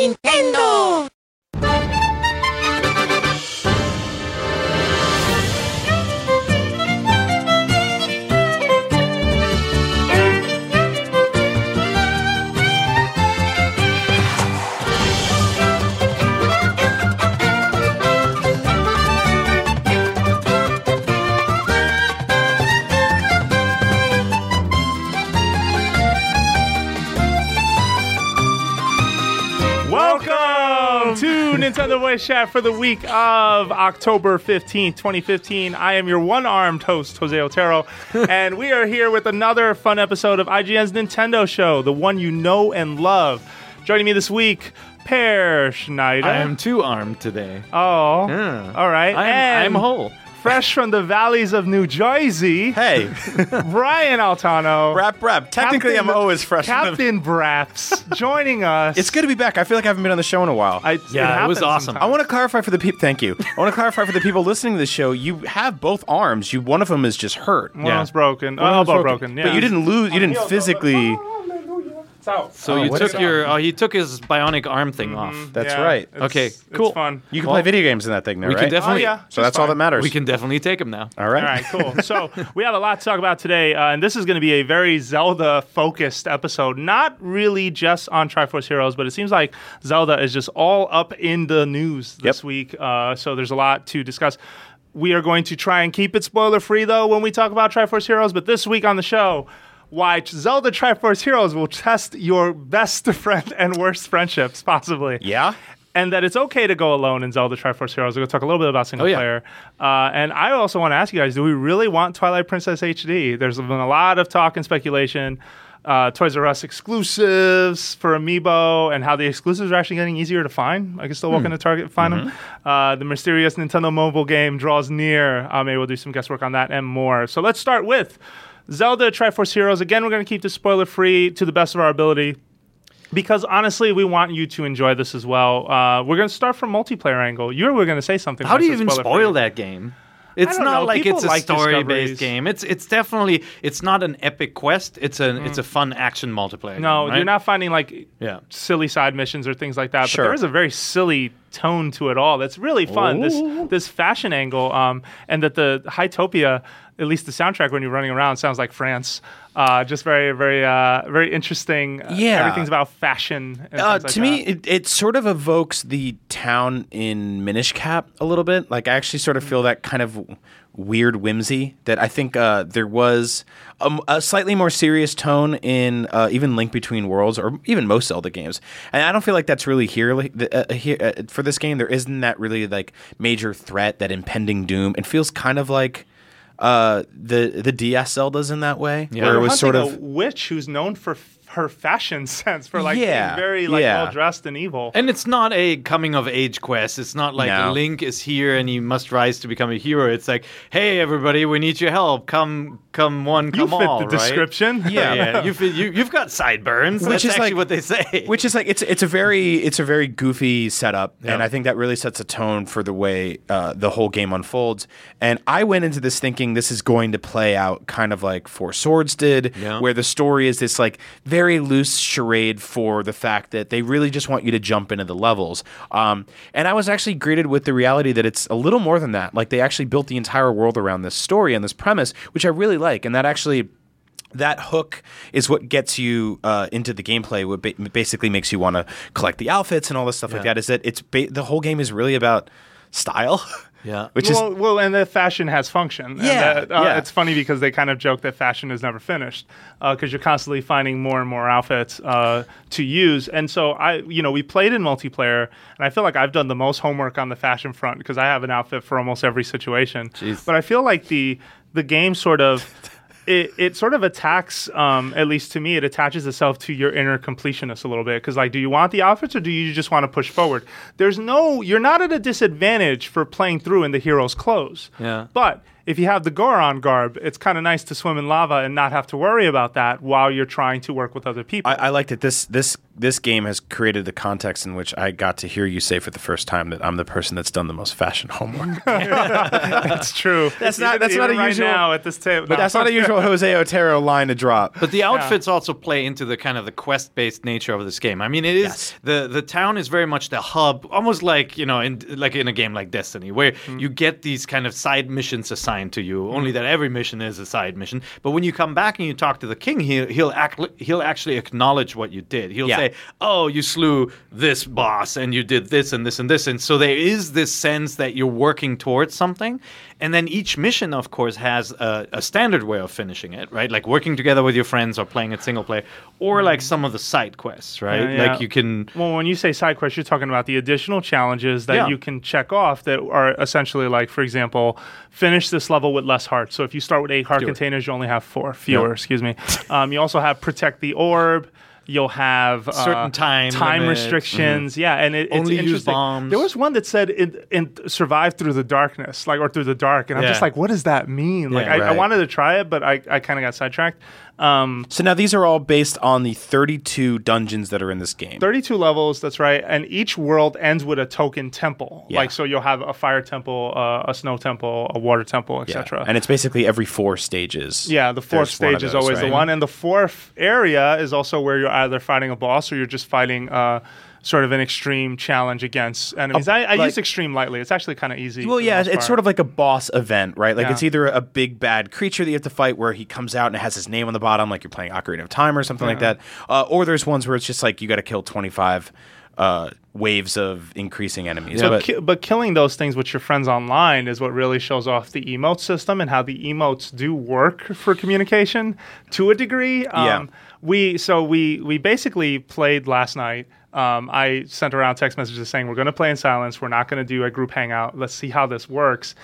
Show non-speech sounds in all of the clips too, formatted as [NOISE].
Nintendo. To Nintendo Voice Chat for the week of October 15th, 2015. I am your one armed host, Jose Otero, [LAUGHS] and we are here with another fun episode of IGN's Nintendo Show, the one you know and love. Joining me this week, Peer Schneider. I am two armed today. Oh, Yeah. all right. I'm, and I'm whole. Fresh from the valleys of New Jersey, Hey, [LAUGHS] Brian Altano. rap, rap. Technically, Captain- I'm always fresh. from the- Captain [LAUGHS] Braps joining us. It's good to be back. I feel like I haven't been on the show in a while. I, Yeah, it was awesome. sometimes. I want to clarify for the people. Thank you. I want to clarify for the people listening to the show. You have both arms. You one of them is just hurt. One Yeah. was broken. One uh, of elbow them's broken. Yeah. But you didn't lose. You didn't physically. Oh, It's out. So Oh, you what is took it? your. Oh, he took his bionic arm thing off. That's Yeah, right. it's- Okay, it's cool. fun. You can Well, play video games in that thing, now, we right? can definitely. Oh yeah. So that's all that matters. We can definitely take him now. All right. All right, cool. [LAUGHS] So we have a lot to talk about today, uh, and this is going to be a very Zelda-focused episode. Not really just on Triforce Heroes, but it seems like Zelda is just all up in the news this Yep. week. Uh, so there's a lot to discuss. We are going to try and keep it spoiler-free, though, when we talk about Triforce Heroes. But this week on the show. Why Zelda Triforce Heroes will test your best [LAUGHS] friend and worst friendships, possibly Yeah. and that it's okay to go alone in Zelda Triforce Heroes. We're going to talk a little bit about single Oh, yeah. player. Uh, and I also want to ask you guys do we really want Twilight Princess HD? There's been a lot of talk and speculation. Uh, Toys R Us exclusives for Amiibo and how the exclusives are actually getting easier to find. I can still walk into Target and find them. Uh, the mysterious Nintendo mobile game draws near. Uh, maybe we'll do some guesswork on that and more. So let's start with Zelda Triforce Heroes. Again, we're going to keep this spoiler free to the best of our ability because honestly, we want you to enjoy this as well. Uh, we're going to start from multiplayer angle. You were going to say something. How do you even spoil that game? It's don't know. like People it's a like story-based game. It's it's definitely it's not an epic quest. It's an it's a fun action multiplayer. No, game, right? you're not finding like Yeah. silly side missions or things like that. But Sure. there is a very silly tone to it all. That's really fun. This this fashion angle, um, and that the Hytopia, at least the soundtrack when you're running around, sounds like France. Uh, just very, very, uh, very interesting. Uh, Yeah. everything's about fashion. And Uh, like to me, it, it sort of evokes the town in Minish Cap a little bit. Like I actually sort of feel that kind of weird whimsy that I think uh, there was a slightly more serious tone in uh, even Link Between Worlds or even most Zelda games, and I don't feel like that's really here. Like, uh, here uh, for this game, there isn't that really like major threat, that impending doom. It feels kind of like. Uh, the the DS Zeldas in that way, Yeah. where it was sort of a witch who's known for f- her fashion [LAUGHS] sense for like Yeah, being very like yeah. well dressed and evil. And it's not a coming of age quest. It's not like No. Link is here and he must rise to become a hero. It's like, hey everybody, we need your help. Come, come one, come you fit all. the right? description. Yeah. yeah. You fit, you you've got sideburns. Which That's is actually like- what they say. which is like it's it's a very it's a very goofy setup and i think that really sets a tone for the way uh, the whole game unfolds and i went into this thinking this is going to play out kind of like four swords did Yeah. where the story is this like very loose charade for the fact that they really just want you to jump into the levels um, and i was actually greeted with the reality that it's a little more than that like they actually built the entire world around this story and this premise which i really like and that actually that hook is what gets you uh, into the gameplay. What ba- basically makes you want to collect the outfits and all this stuff like that. Is that it's ba- the whole game is really about style. [LAUGHS] Yeah. which is well, well, and the fashion has function. And Yeah, that, uh, yeah. It's funny because they kind of joke that fashion is never finished because you're constantly finding more and more outfits uh, to use. And so I, you know, we played in multiplayer, and I feel like I've done the most homework on the fashion front because I have an outfit for almost every situation. Jeez. But I feel like the the game sort of. It, it sort of attacks, um, at least to me, it attaches itself to your inner completionist a little bit. Because, like, do you want the outfits or do you just want to push forward? There's no, you're not at a disadvantage for playing through in the hero's clothes. Yeah. But if you have the Goron garb, it's kind of nice to swim in lava and not have to worry about that while you're trying to work with other people. I, I like that this this this game has created the context in which I got to hear you say for the first time that I'm the person that's done the most fashion homework. [LAUGHS] that's true. That's not- Even- that's not even a right usual- now at this table. but that's not a usual Jose Otero line to drop. But the outfits also play into the kind of the quest-based nature of this game. I mean, it is Yes. the the town is very much the hub, almost like you know, in like in a game like Destiny, where Mm. you get these kind of side missions assigned to you. Only that every mission is a side mission. But when you come back and you talk to the king, he'll he'll act, he'll actually acknowledge what you did. He'll Yeah. say, "Oh, you slew this boss, and you did this and this and this," and so there is this sense that you're working towards something. And then each mission, of course, has a, a standard way of finishing it, right? Like working together with your friends or playing it single player, or like some of the side quests, right? Yeah, yeah. Like you can. Well, when you say side quests, you're talking about the additional challenges that Yeah. you can check off that are essentially like, for example, finish this level with less hearts. So if you start with eight heart containers, you only have four. Fewer, excuse me. Um, you also have protect the orb. You'll have uh, Certain time time limits. restrictions. Yeah, and it, Only it's use interesting. bombs. There was one that said in, in survive through the darkness, like or through the dark, and I'm just like, what does that mean? Like, Yeah, I, I right. wanted to try it, but I, I kind of got sidetracked. Um, So now these are all based on the 32 dungeons that are in this game. 32 levels, that's right. And each world ends with a token temple. Yeah. Like, so you'll have a fire temple, uh, a snow temple, a water temple, etc. Yeah. And it's basically every four stages. Yeah, the fourth There's stage is those, always the one. And the fourth area is also where you're either fighting a boss or you're just fighting uh, sort of an extreme challenge against enemies. I, I like- use extreme lightly. It's actually kind of easy. Well, yeah, it's sort of like a boss event, right? Like Yeah. it's either a big bad creature that you have to fight where he comes out and it has his name on the bottom, like you're playing Ocarina of Time or something like that. Uh, or there's ones where it's just like you got to kill 25 uh, waves of increasing enemies. But, But ki- but killing those things with your friends online is what really shows off the emote system and how the emotes do work for communication to a degree. Um, Yeah. We so we we basically played last night. Um, I sent around text messages saying we're going to play in silence. We're not going to do a group hangout. Let's see how this works.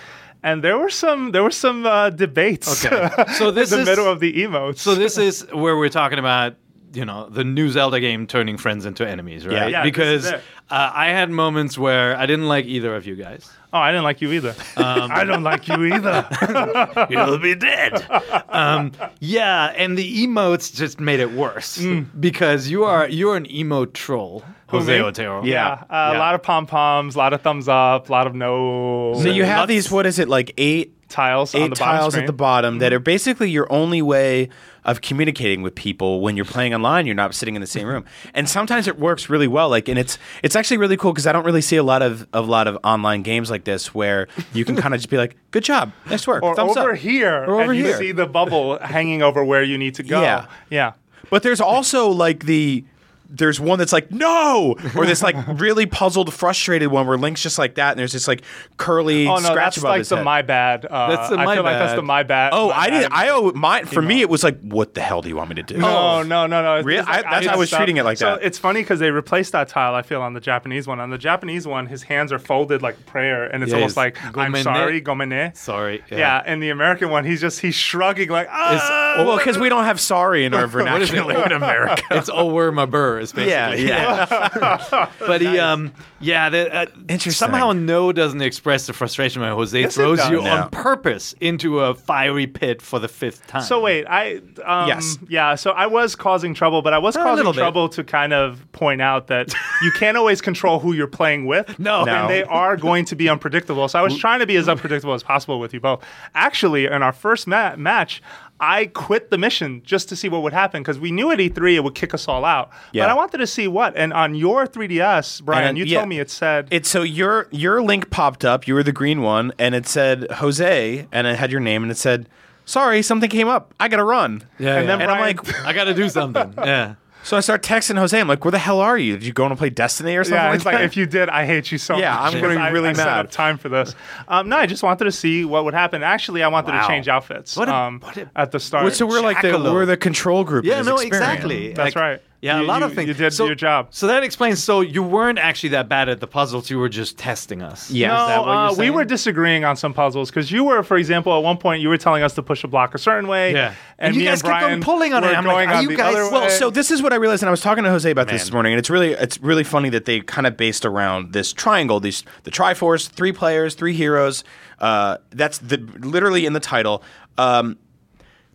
And there were some there were some uh, debates. Okay. So [LAUGHS] this in the is- middle of the emotes. So this is where we're talking about, you know, the new Zelda game turning friends into enemies, right? Yeah. Yeah, because uh, I had moments where I didn't like either of you guys. oh, I didn't like you either. Um, I don't like you either. [LAUGHS] You'll be dead. um, yeah, and the emotes just made it worse because you are you're an emote troll, Jose? Otero. Yeah, uh, a lot of pom poms, a lot of thumbs up, a lot of no. so you have Lots- these, what is it, like eight tiles on eight the bottom tiles screen. at the bottom that are mm-hmm. basically your only way of communicating with people when you're playing online you're not sitting in the same room [LAUGHS] and sometimes it works really well like and it's it's actually really cool because i don't really see a lot of a lot of online games like this where you can kind of just be like good job nice work or thumbs over up here, Or over and you see the bubble hanging over where you need to go. Yeah. yeah. but there's also like the there's one that's like no or this like [LAUGHS] really puzzled frustrated one where link's just like that and there's this like curly Oh no, scratch that's above like his the head. my bad. Uh, That's the I my feel like that's bad. the my bad. Oh, my I didn't. bad I owe mine. For me, it was like, what the hell do you want me to do? No, no, no, no. It's- Really? it's like I- that's how I was messed up. treating it like so that. it's funny because they replaced that tile. I feel on the Japanese one. On the Japanese one, his hands are folded like prayer, and it's Yeah, almost he's like I'm gomene. sorry, gomene. Sorry. Yeah. and the American one, he's just he's shrugging like ah. Well, because we don't have sorry in [LAUGHS] our What is it? vernacular in America. it's over my burr, basically. Yeah, yeah. [LAUGHS] But he, um, yeah, the, uh, Interesting. Somehow, no doesn't express the frustration when Jose Yes, it throws you. No. on purpose into a fiery pit for the fifth time. So wait, I um, Yes. yeah. So I was causing trouble, but I was causing bit. trouble to kind of point out that you can't always control who you're playing with. No. No. and they are going to be unpredictable. So I was trying to be as unpredictable as possible with you both. Actually, in our first ma- match. I quit the mission just to see what would happen because we knew at E3 it would kick us all out. Yeah. But I wanted to see what. And on your 3DS, Brian, And, uh, you yeah. told me it said It's so your your link popped up. You were the green one, and it said Jose, and it had your name, and it said, "Sorry, something came up. I gotta run." yeah, and yeah. then And I'm like, I got to do something. [LAUGHS] Yeah. So I start texting Jose. I'm like, "Where the hell are you? Did you go and play Destiny or something Yeah, like it's like if you did, I hate you so Yeah, much. I'm gonna be because I- really mad. I set up time for this. Um, no, I just wanted to see what would happen. Actually, I wanted Wow. to change outfits What a- um, what a- at the start. Well, so we're like the we're the control group. Yeah, no, experience. exactly. That's Like, right. Yeah, You- a lot you- of things. you did so, your job. So that explains. So you weren't actually that bad at the puzzles. You were just testing us. Yeah. No, Is that what you're uh, we were disagreeing on some puzzles because you were, for example, at one point you were telling us to push a block a certain way. Yeah. and, And you me guys and kept on Brian pulling on it. I'm like, going are on you the guys- other Well, way. So this is what I realized, and I was talking to Jose about this this morning, and it's really it's really funny that they kind of based around this triangle, these the Triforce, three players, three heroes. Uh, that's the literally in the title. Um,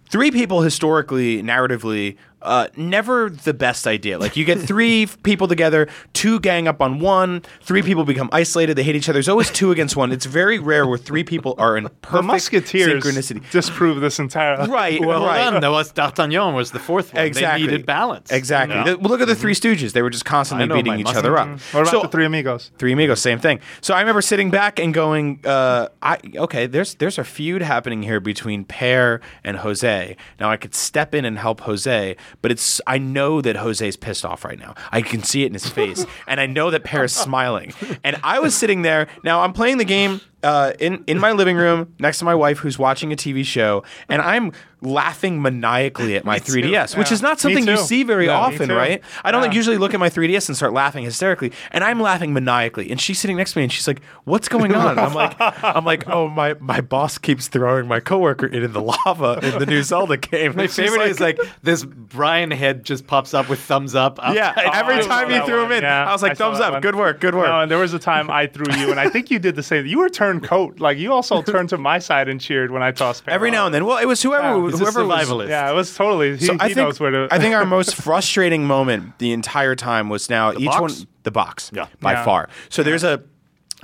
three people historically, narratively, uh, never the best idea. Like you get [LAUGHS] three people together, two gang up on one, three people become isolated, they hate each other. There's always two against one. It's very rare where three people are in the perfect Musketeers synchronicity. disprove this entirely. [LAUGHS] Right, Well right. done. That was D'Artagnan was the fourth one. Exactly. They needed balance. Exactly. Yeah. The- well, look at the Three Stooges. They were just constantly know, beating each muscle- other up. What about so, the Three Amigos? Three Amigos, same thing. So I remember sitting back and going, uh, I, okay, there's there's a feud happening here between Peer and Jose. Now I could step in and help Jose, but it's I know that Jose's pissed off right now. I can see it in his face, [LAUGHS] and I know that Peer's smiling. And I was sitting there. Now I'm playing the game uh, in in my living room next to my wife, who's watching a TV show, and I'm laughing maniacally at my [LAUGHS] 3DS, which is not something you see very Yeah, often, right? I don't like usually look at my 3DS and start laughing hysterically, and I'm laughing maniacally. And she's sitting next to me, and she's like, "What's going on?" And I'm like, [LAUGHS] "I'm like, oh my my boss keeps throwing my coworker into the lava in the new Zelda game." My [LAUGHS] favorite is like this Brian head just pops up with thumbs up. yeah. outside. Every I time saw you threw one. him in, Yeah, I was like, I "Thumbs up, one. good work, good work." No, and there was a time I threw you, and I think you did the same. You were turncoat. Like you also turned to my side and cheered when I tossed. Every now and then. Well, it was whoever Yeah, he's a whoever was survivalist. Yeah, it was totally. He, So I he think knows where to. I think our [LAUGHS] most frustrating moment the entire time was now each box? one the box. Yeah. by Yeah. far. So there's a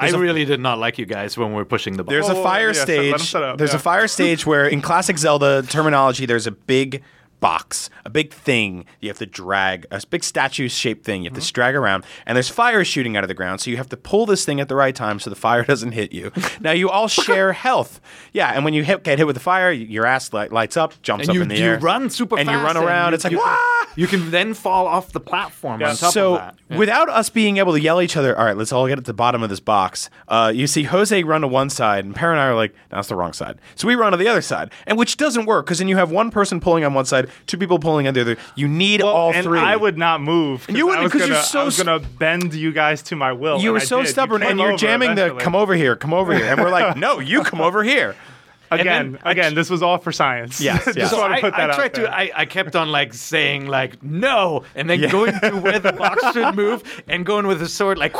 I there's a- really did not like you guys when we were pushing the ball. There's a Whoa, fire yeah, so let stage. set up, there's yeah. a fire stage where, in classic Zelda terminology, there's a big box, a big thing you have to drag, a big statue-shaped thing you have Mm-hmm. to drag around, and there's fire shooting out of the ground, so you have to pull this thing at the right time so the fire [LAUGHS] doesn't hit you. [LAUGHS] now you all share health, yeah, and when you hit, get hit with the fire, your ass light, lights up, jumps and up you, in the you air, you run super and fast. you run around. you- it's like you Wah! you can then fall off the platform Yeah. on top so of that. Yeah. without us being able to yell at each other, all right, let's all get at the bottom of this box. Uh, you see Jose run to one side, and Peer and I are like, that's the wrong side. So we run to the other side, and which doesn't work because then you have one person pulling on one side, two people pulling on the other. You need Well, all and three. I would not move. You wouldn't, I was 'cause you're so I was s- gonna bend you guys to my will. you were so did. Stubborn, came and you're jamming the "come over here, come over here," and we're like, [LAUGHS] "No, you come over here." Again. then- again, this was all for science. Yes, [LAUGHS] just yes. So want I, to put that I tried to. I, I kept on like saying like no, and then going to where the box [LAUGHS] should move, and going with the sword like.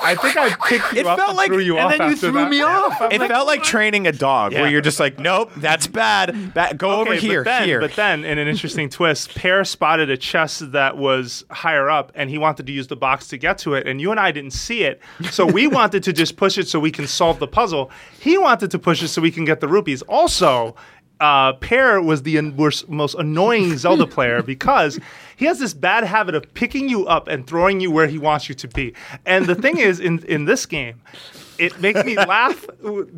I think I picked you [LAUGHS] It up felt and like- threw you and off then you threw that. me off. It like, felt like training a dog, Yeah. where you're just like, "Nope, that's bad. Ba- go over here, but then, here." But then, in an interesting twist, Peer spotted a chest that was higher up, and he wanted to use the box to get to it. And you and I didn't see it, so we wanted to just push it so we can solve the puzzle. He wanted to push it so we can get the rupees. Also. Uh, Peer was the an- worst, most annoying [LAUGHS] Zelda player because he has this bad habit of picking you up and throwing you where he wants you to be. And the thing is, in in this game, it makes me laugh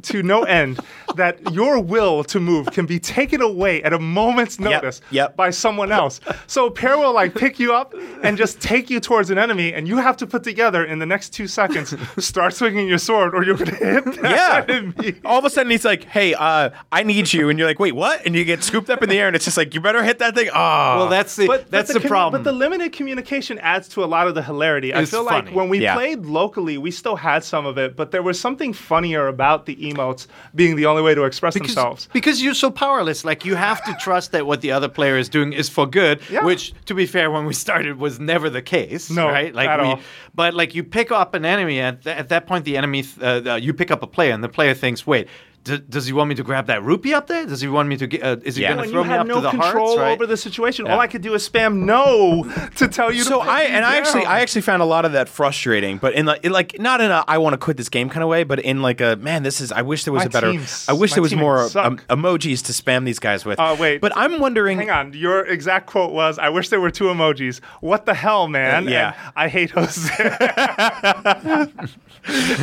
to no end that your will to move can be taken away at a moment's notice yep. by someone else. So Peer will like pick you up and just take you towards an enemy, and you have to put together in the next two seconds, start swinging your sword, or you're gonna hit that Yeah. enemy. All of a sudden, he's like, "Hey, uh, I need you," and you're like, "Wait, what?" And you get scooped up in the air, and it's just like, "You better hit that thing." Oh, Well, that's the But that's but the, commu- problem. But the limited communication adds to a lot of the hilarity. I It's feel funny. like when we Yeah. played locally, we still had some of it, but there was something funnier about the emotes being the only way to express because, themselves. because you're so powerless. Like you have to trust that what the other player is doing is for good. Yeah. Which, to be fair, when we started was never the case. No, right? Like at we, all. but like you pick up an enemy at, th- at that point, the enemy, th- uh, you pick up a player, and the player thinks, wait. D- does he want me to grab that rupee up there? Does he want me to get? Uh, is he Yeah. going to when throw you me had up no to the control hearts? Right? over the situation, Yeah. all I could do is spam no to tell you. so to I me and I actually. I actually found a lot of that frustrating, but in like, in like not in a I want to quit this game kind of way, but in like a man, this is I wish there was My a better. teams- I wish there was more um, emojis to spam these guys with. Uh, wait. but I'm wondering. Hang on, your exact quote was, "I wish there were two emojis." What the hell, man? Uh, yeah. And I hate Jose. [LAUGHS]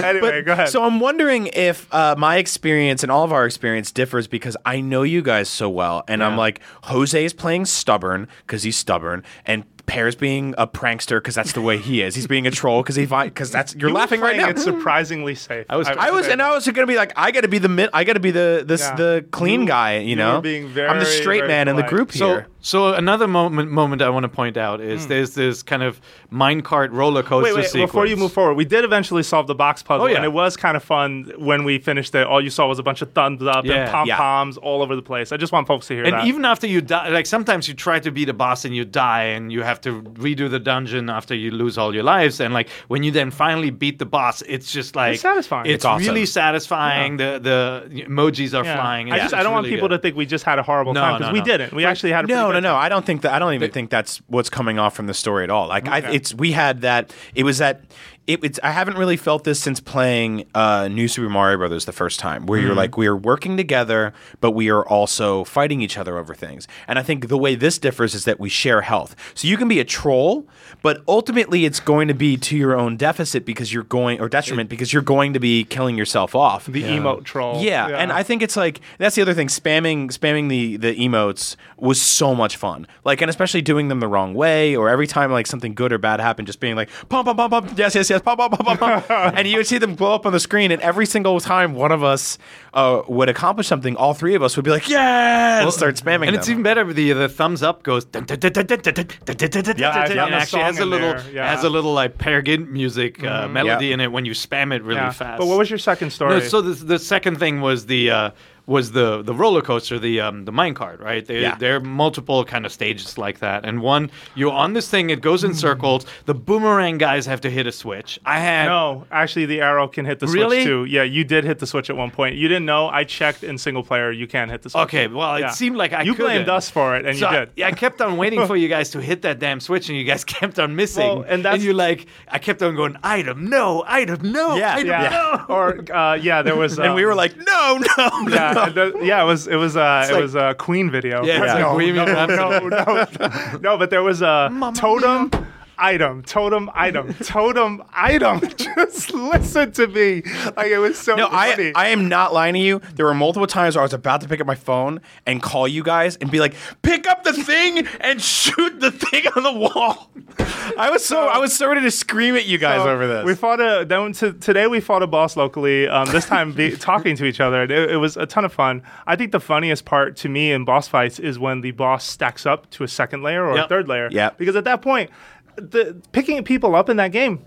anyway, go ahead. So I'm wondering if uh, my experience and all of our experience differs because I know you guys so well, and I'm like Jose is playing stubborn because he's stubborn, and Peer's being a prankster because that's the way he is. He's being a troll because he because that's you're You were laughing right now. It's surprisingly safe. I was- I was, and I was gonna be like, I got to be the mid, I got to be the this Yeah. the clean You- guy, you you know. were being I'm the straight very man in the polite. group So, here. So another moment moment I want to point out is hmm. there's this kind of minecart roller coaster. Wait, wait, sequence. before you move forward, we did eventually solve the box puzzle, Oh, yeah. and it was kind of fun when we finished it. All you saw was a bunch of thumbs up Yeah. and pom Yeah. poms all over the place. I just want folks to hear And that. even after you die, like sometimes you try to beat a boss and you die, and you have to redo the dungeon after you lose all your lives. And like when you then finally beat the boss, it's just like It's satisfying. It's, It's awesome. really satisfying. The the emojis are Yeah. flying. I just I don't want people good. to think we just had a horrible No, time because no, we didn't. We actually had a No, pretty no, no. I don't think that. I don't even think that's what's coming off from the story at all. Like, I, Okay. it's we had that. It was that. It, it's. I haven't really felt this since playing uh, New Super Mario Brothers the first time, where Mm-hmm. you're like we are working together, but we are also fighting each other over things. And I think the way this differs is that we share health. So you can be a troll, but ultimately it's going to be to your own deficit because you're going or detriment because you're going to be killing yourself off. the emote troll. Yeah, and I think it's like that's the other thing. Spamming, spamming the the emotes was so much fun. Like, and especially doing them the wrong way, or every time like something good or bad happened, just being like pump, pump, pump, pump, yes, yes, yes, pop, pop, pop, pop, pop. and you would see them blow up on the screen. And every single time one of us uh, would accomplish something, all three of us would be like, yeah, and start spamming. And them. it's even better. The the thumbs up goes. Yeah, it actually has a little has a little like Peregrine music melody in it when you spam it really fast. But what was your second story? so the, the second thing was the was the the roller coaster, the um, the minecart, right? There, Yeah. there are multiple kind of stages like that, and one you're on this thing, it goes in circles. The boomerang guys have to hit a switch. I had no, actually, the arrow can hit the Really? switch too. Yeah, you did hit the switch at one point. You didn't know. I checked in single player. You can hit the switch. Okay, well, it Yeah. seemed like I you blamed couldn't. us for it, and So you I, did. yeah, I kept on waiting for [LAUGHS] you guys to hit that damn switch, and you guys [LAUGHS] kept on missing. Well, and that's- you're like, I kept on going, item, no, item, no, Yeah, item, yeah. no. or uh, yeah, there was. [LAUGHS] and we um, were like, no, no, no. yeah, and [LAUGHS] yeah. It was it was uh, it like- was a Queen video. Yeah, like no, no, no, no, no, but there was a totem. Item, totem, item, [LAUGHS] totem, item. [LAUGHS] Just listen to me. Like it was so No, funny. I, I am not lying to you. There were multiple times where I was about to pick up my phone and call you guys and be like, "Pick up the thing and shoot the thing on the wall." [LAUGHS] I was so I was so ready to scream at you guys So, over this. We fought a then to, today. We fought a boss locally. Um, this time be, talking to each other. It, it was a ton of fun. I think the funniest part to me in boss fights is when the boss stacks up to a second layer or a third layer. Yeah. Because at that point, the picking people up in that game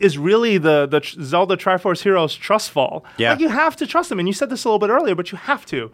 is really the the Zelda Triforce Heroes trust fall. Yeah. Like you have to trust them, and you said this a little bit earlier, but you have to.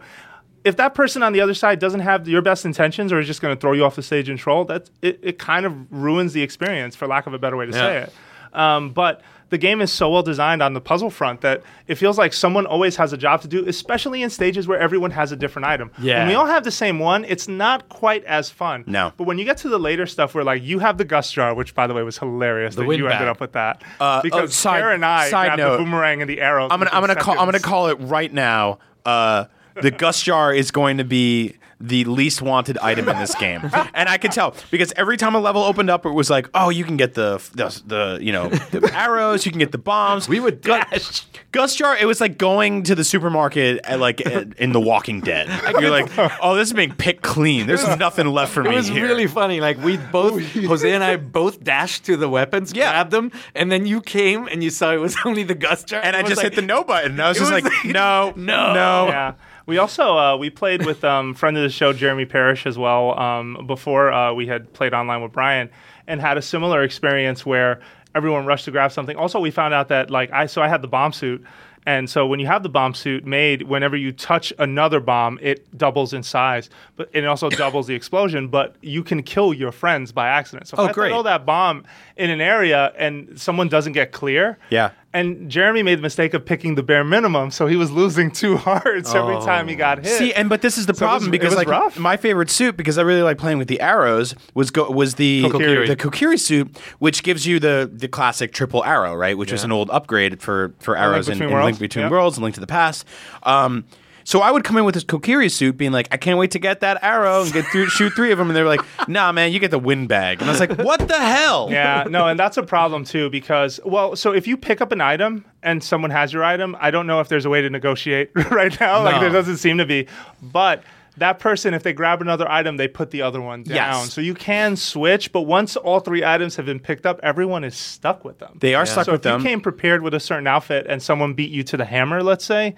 If that person on the other side doesn't have your best intentions or is just going to throw you off the stage and troll, that it, it kind of ruins the experience, for lack of a better way to say it. Um, but the game is so well designed on the puzzle front that it feels like someone always has a job to do, especially in stages where everyone has a different item. Yeah. When we all have the same one, it's not quite as fun. No. But when you get to the later stuff where like you have the gust jar, which by the way was hilarious that wind you ended up with that. Uh, because oh, side- Sarah and I side note. the boomerang and the arrow. I'm gonna I'm gonna call I'm gonna call it right now. Uh, the gust jar is going to be the least wanted item in this game, and I could tell because every time a level opened up, it was like, oh, you can get the the, the you know the arrows, you can get the bombs. We would dash. gust jar. It was like going to the supermarket at, like at- in The Walking Dead. [LAUGHS] You're like, oh, this is being picked clean. There's nothing left for me It was here. really funny. Like we both, [LAUGHS] oh, Jose and I both dashed to the weapons, Yeah. grabbed them, and then you came and you saw it was [LAUGHS] only the gust jar. and I just like, hit the no button. I was It just was like, like, no, no. no. yeah. We also uh, we played with um, friend of the show Jeremy Parrish as well um, before uh, we had played online with Brian and had a similar experience where everyone rushed to grab something. Also, we found out that like I so I had the bomb suit. And so when you have the bomb suit made, whenever you touch another bomb, it doubles in size, but it also [COUGHS] doubles the explosion. But you can kill your friends by accident. So if Oh, I great. throw that bomb in an area and someone doesn't get clear, Yeah. And Jeremy made the mistake of picking the bare minimum, so he was losing two [LAUGHS] hearts every time he got hit. See, and but this is the So problem was- because like rough. my favorite suit because I really like playing with the arrows was go was the Kokiri. the Kokiri suit, which gives you the the classic triple arrow, right? Which was an old upgrade for for arrows in, Between in Worlds, Link Between yeah. Worlds and Link to the Past. Um, so I would come in with this Kokiri suit, being like, I can't wait to get that arrow and get through, shoot three of them, and they're like, [LAUGHS] Nah, man, you get the wind bag, and I was like, What the hell? yeah, no, and that's a problem too because well, so if you pick up an item and someone has your item, I don't know if there's a way to negotiate [LAUGHS] right now. Like there doesn't seem to be, but. That person, if they grab another item, they put the other one down. Yes. So you can switch, but once all three items have been picked up, everyone is stuck with them. They are stuck so with them. So if you came prepared with a certain outfit and someone beat you to the hammer, let's say,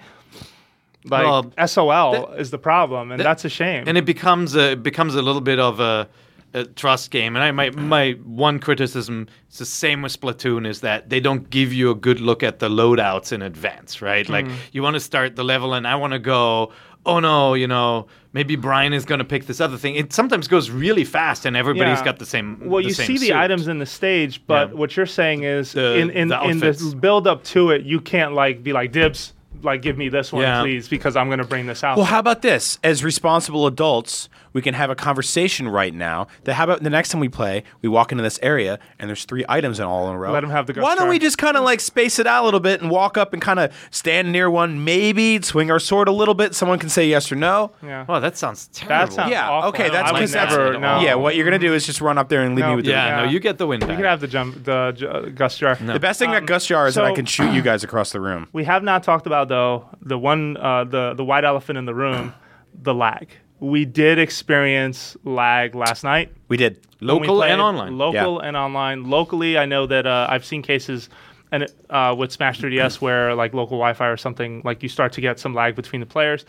Like Well, SOL is the problem, and that's a shame. and it becomes a it becomes a little bit of a, a trust game. And I my my one criticism it's the same with Splatoon is that they don't give you a good look at the loadouts in advance, right? Like Mm. you want to start the level, and I want to go. Oh no, you know, maybe Brian is going to pick this other thing. It sometimes goes really fast, and everybody's Yeah. got the same. well, the you same see the suit. items in the stage, but Yeah. what you're saying is The- in in, the in the build up to it, you can't like be like dibs, like give me this one, Yeah. please, because I'm going to bring this out. Well, how about this? As responsible adults, we can have a conversation right now. That how about the next time we play, we walk into this area and there's three items in all in a row. Let 'em have the Why don't gusto. we just kind of like space it out a little bit and walk up and kind of stand near one, maybe swing our sword a little bit. Someone can say yes or no. yeah. Well, that sounds terrible. That sounds Yeah, awful. okay, that's I because that's never. No. Yeah, what you're gonna do is just run up there and leave No. me with the. Yeah, Yeah. no, you get the win You back. can have the jump, the j- uh, gust jar. The best thing that gust Jar is that I Um, can shoot you guys across the room. [CLEARS THROAT] We have not talked about though the one uh, the the white elephant in the room, the lag. We did experience lag last night. We did. when we Local and online. Local and online. Locally, I know that uh, I've seen cases and uh, with Smash 3DS [CLEARS THROAT] where like local Wi-Fi or something like you start to get some lag between the players.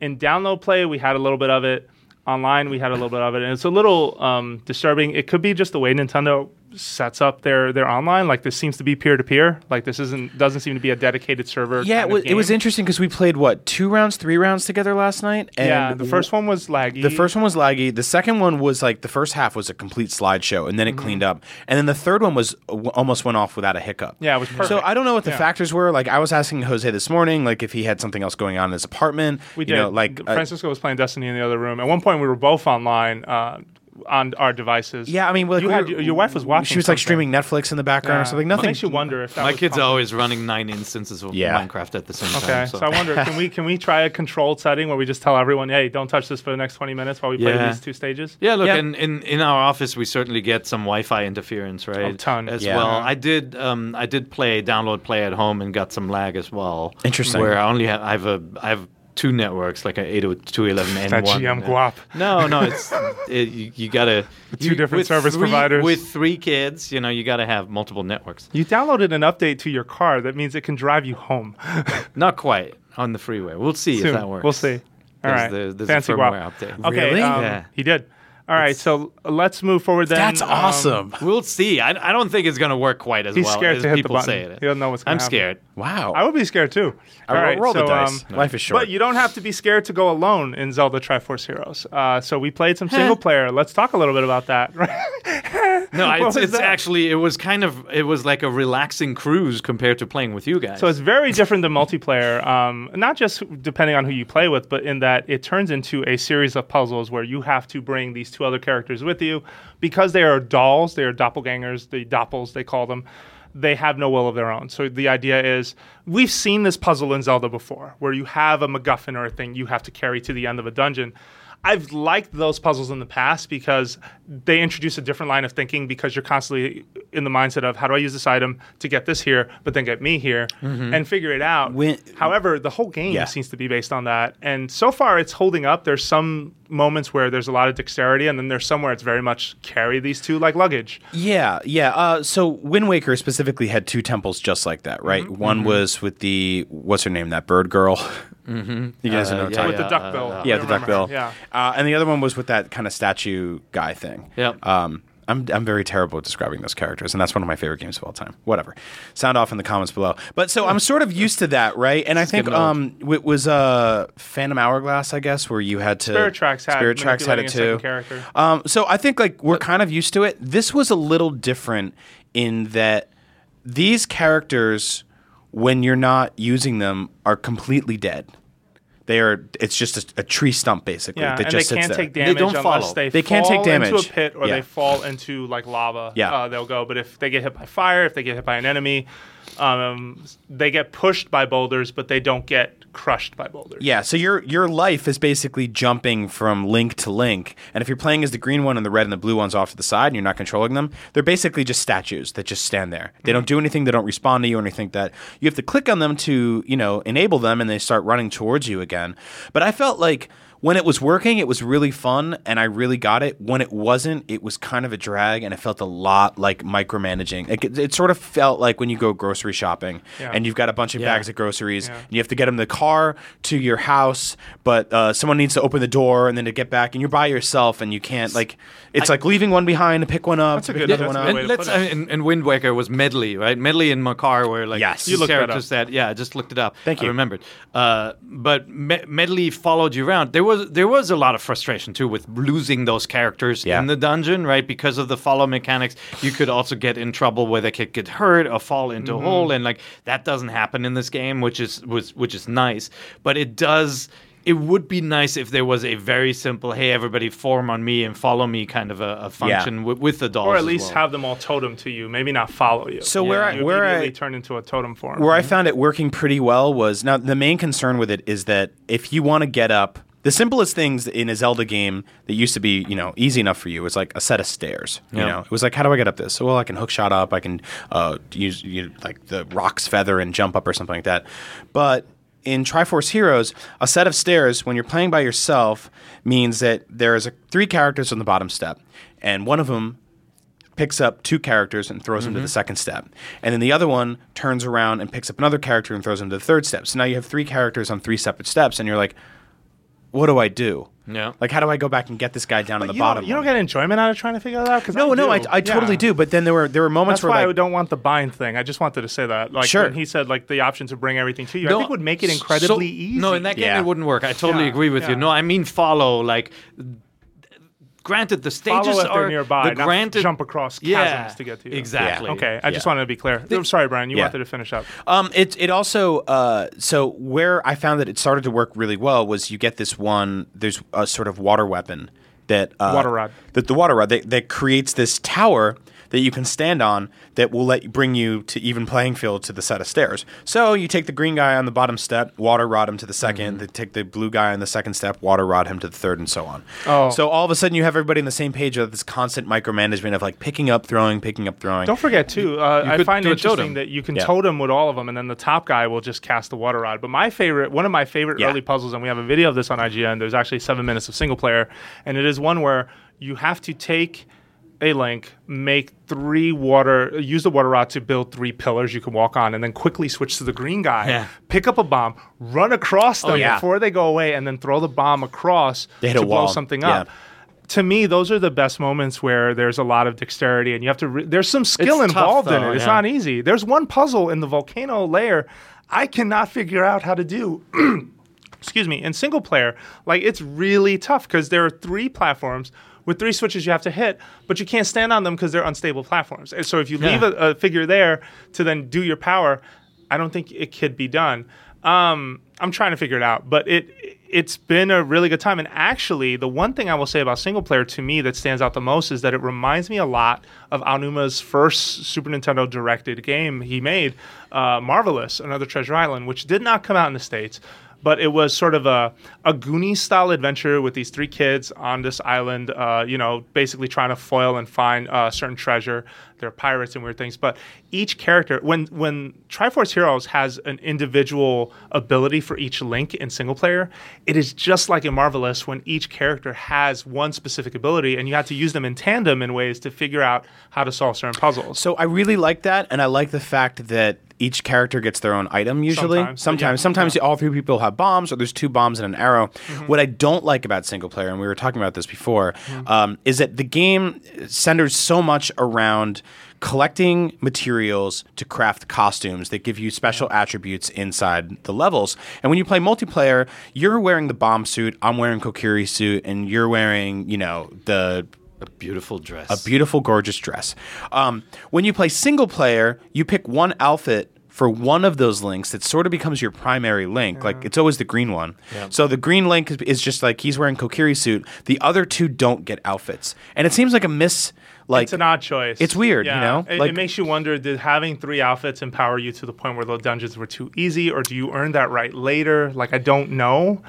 In download play, we had a little bit of it. Online, we had a little bit of it, and it's a little um, disturbing. It could be just the way Nintendo sets up their their online. Like this seems to be peer to peer. Like this isn't doesn't seem to be a dedicated server. Yeah, it was, it was interesting because we played what two rounds, three rounds together last night. And Yeah, the first one was laggy. The first one was laggy. The second one was like the first half was a complete slideshow, and then it cleaned up. And then the third one was w- almost went off without a hiccup. Yeah, it was perfect. So I don't know what the Yeah. factors were. Like I was asking Jose this morning, like if he had something else going on in his apartment. We you did. know, like uh, Francisco was playing Destiny in the other room. At one point, we were both online uh, on our devices. yeah, I mean, like, you we had, were- your wife was watching. She was like something. streaming Netflix in the background or Yeah. something. It Nothing makes you wonder if that My was kids are always running nine instances of Yeah. Minecraft at the same Okay, time. Okay, so. I wonder, can we can we try a controlled setting where we just tell everyone, hey, don't touch this for the next twenty minutes while we play these two stages? Yeah, look, Yeah. In, in in our office, we certainly get some Wi-Fi interference, right? A ton. as Yeah. well. I did um I did play download play at home and got some lag as well. Interesting. Where I only have I have a I have two networks, like an 802.11n That one. GM guap. No, no, it's [LAUGHS] it, you, you gotta Two you- different service three- providers. with three kids. You know, you gotta have multiple networks. You downloaded an update to your car that means it can drive you home. [LAUGHS] Not quite on the freeway. We'll see Soon. if that works. We'll see. All There's right, the- there's a fancy firmware guap. update. Okay, Really? um, Yeah. he did. All right, so let's move forward then. That's Um, awesome. We'll see. I, I don't think it's gonna work quite as He's well scared as to hit people button. say it. He doesn't know what's gonna I'm happen. scared. wow. I would be scared too. I roll, right, roll the dice. um, Life is short. But you don't have to be scared to go alone in Zelda Triforce Heroes. Uh, so we played some single player. Let's talk a little bit about that. [LAUGHS] No, [LAUGHS] it's, it's actually it was kind of it was like a relaxing cruise compared to playing with you guys. So it's very [LAUGHS] different than multiplayer, um, not just depending on who you play with, but in that it turns into a series of puzzles where you have to bring these two other characters with you because they are dolls, they are doppelgangers, the doppels they call them. They have no will of their own. So the idea is we've seen this puzzle in Zelda before, where you have a MacGuffin or a thing you have to carry to the end of a dungeon. I've liked those puzzles in the past because they introduce a different line of thinking because you're constantly in the mindset of how do I use this item to get this here, but then get me here and figure it out. When- However, the whole game Yeah. seems to be based on that. And so far it's holding up. There's some moments where there's a lot of dexterity and then there's somewhere it's very much carry these two like luggage. Yeah, yeah. Uh, so Wind Waker specifically had two temples just like that, right? Mm-hmm. One was with the what's her name, that bird girl. [LAUGHS] Mm-hmm. You guys Uh, know yeah, With the duck uh, bill. uh, I Yeah, the duck bill. Yeah. Uh, and the other one was with that kind of statue guy thing. Yep. Um, I'm, I'm very terrible at describing those characters, and that's one of my favorite games of all time. Whatever. Sound off in the comments below. But so I'm sort of used to that, right? And I think um, it was uh, Phantom Hourglass, I guess, where you had to. Spirit Tracks had Spirit Tracks had it too. character. Um, so I think like we're kind of used to it. This was a little different in that these characters, when you're not using them, are completely dead. They are. It's just a, a tree stump basically Yeah, that and just they sits can't there. take damage They don't unless follow. they, They can't fall take damage. into a pit or Yeah. they fall into like lava. Yeah. uh, they'll go. But if they get hit by fire, if they get hit by an enemy, um, they get pushed by boulders, but they don't get crushed by boulders. Yeah, so your your life is basically jumping from link to link, and if you're playing as the green one and the red and the blue ones off to the side, and you're not controlling them, they're basically just statues that just stand there. They don't do anything. They don't respond to you or anything. That you have to click on them to you know enable them, and they start running towards you again. But I felt like when it was working, it was really fun and I really got it. When it wasn't, it was kind of a drag and it felt a lot like micromanaging. It, it, it sort of felt like when you go grocery shopping Yeah. and you've got a bunch of Yeah. bags of groceries Yeah. and you have to get them in the car to your house, but uh, someone needs to open the door and then to get back and you're by yourself and you can't like it's like leaving one behind to pick one up. That's a good- pick that's one a up. good way And to let's it. and, and Wind Waker was Medli, right? Medli and Makar were like Yes. You looked that characters up. that, yeah, I just looked it up. Thank I you. remembered. Uh, but Me- Medli followed you around. There was there was a lot of frustration too with losing those characters Yeah. in the dungeon, right? Because of the follow mechanics, you could also get in trouble where they could get hurt or fall into Mm-hmm. a hole, and like that doesn't happen in this game, which is was which is nice. But it does. It would be nice if there was a very simple, hey, everybody form on me and follow me kind of a, a function with, with the dolls. or at as least well. have them all totem to you. Maybe not follow you. So where I- you where I- immediately turn into a totem form. Where I found it working pretty well was now the main concern with it is that if you want to get up, the simplest things in a Zelda game that used to be you know easy enough for you was like a set of stairs. You Yeah. know, it was like how do I get up this? So well, I can hook shot up. I can uh, use you know, like the Roc's feather and jump up or something like that. But in Triforce Heroes, a set of stairs when you're playing by yourself means that there's a, three characters on the bottom step, and one of them picks up two characters and throws them to the second step. And then the other one turns around and picks up another character and throws them to the third step. So now you have three characters on three separate steps, and you're like, what do I do? Yeah. Like, how do I go back and get this guy down on the you bottom? Don't, you don't get enjoyment out of trying to figure that out? Cause no, I no, I, do. I totally Yeah. do. But then there were there were moments That's why where I don't want the bind thing. I just wanted to say that. Like Sure. when he said like the option to bring everything to you, No, I think would make it so- incredibly easy. No, in that game Yeah. it wouldn't work. I totally Yeah, agree with you. No, I mean follow. Like, granted, the stages if are nearby, The not granted, jump across chasms yeah, to get to you. Exactly. Okay, I just wanted to be clear. I'm sorry, Brian. You Yeah. wanted to finish up. Um, it it also uh, so where I found that it started to work really well was you get this one. There's a sort of water weapon that uh, Water rod. That the water rod that, that creates this tower that you can stand on that will let you bring you to even playing field to the set of stairs. So you take the green guy on the bottom step, water rod him to the 2nd Mm-hmm. Then take the blue guy on the second step, water rod him to the third, and so on. Oh. So all of a sudden you have everybody on the same page of this constant micromanagement of like picking up, throwing, picking up, throwing. Don't forget too. Uh, I find a interesting totem. that you can Yeah. totem with all of them, and then the top guy will just cast the water rod. But my favorite, one of my favorite Yeah. early puzzles, and we have a video of this on IGN. There's actually seven minutes of single player, and it is one where you have to take a link, make three water, use the water rod to build three pillars you can walk on, and then quickly switch to the green guy, Yeah. pick up a bomb, run across them yeah. before they go away, and then throw the bomb across to blow wall. something Yeah. up to me, those are the best moments where there's a lot of dexterity and you have to. Re- there's some skill It's tough, involved in it. It's yeah. not easy. There's one puzzle in the volcano layer I cannot figure out how to do. [CLEARS THROAT] Excuse me. In single player, like it's really tough because there are three platforms with three switches you have to hit, but you can't stand on them because they're unstable platforms. And so if you leave a, a figure there to then do your power, I don't think it could be done. Um, I'm trying to figure it out, but it it's been a really good time. And actually, the one thing I will say about single player to me that stands out the most is that it reminds me a lot of Aonuma's first Super Nintendo directed game he made, uh, Marvelous, Another Treasure Island, which did not come out in the states. But it was sort of a, a Goonies style adventure with these three kids on this island, uh, you know, basically trying to foil and find uh, certain treasure. They're pirates and weird things. But each character, when when Triforce Heroes has an individual ability for each link in single player, it is just like in Marvelous when each character has one specific ability and you have to use them in tandem in ways to figure out how to solve certain puzzles. So I really like that, and I like the fact that each character gets their own item. Usually, Sometimes, sometimes, yeah, sometimes all three people have bombs, or there's two bombs and an arrow. Mm-hmm. What I don't like about single player, and we were talking about this before, um, is that the game centers so much around collecting materials to craft costumes that give you special attributes inside the levels. And when you play multiplayer, you're wearing the bomb suit, I'm wearing Kokiri suit, and you're wearing, you know, the A beautiful dress. a beautiful, gorgeous dress. Um, when you play single player, you pick one outfit for one of those links that sort of becomes your primary link. Like it's always the green one. So the green link is, is just like he's wearing Kokiri suit. The other two don't get outfits, and it seems like a miss. Like it's an odd choice. It's weird, you know? It, Like- it makes you wonder: Did having three outfits empower you to the point where the dungeons were too easy, or do you earn that right later? Like I don't know.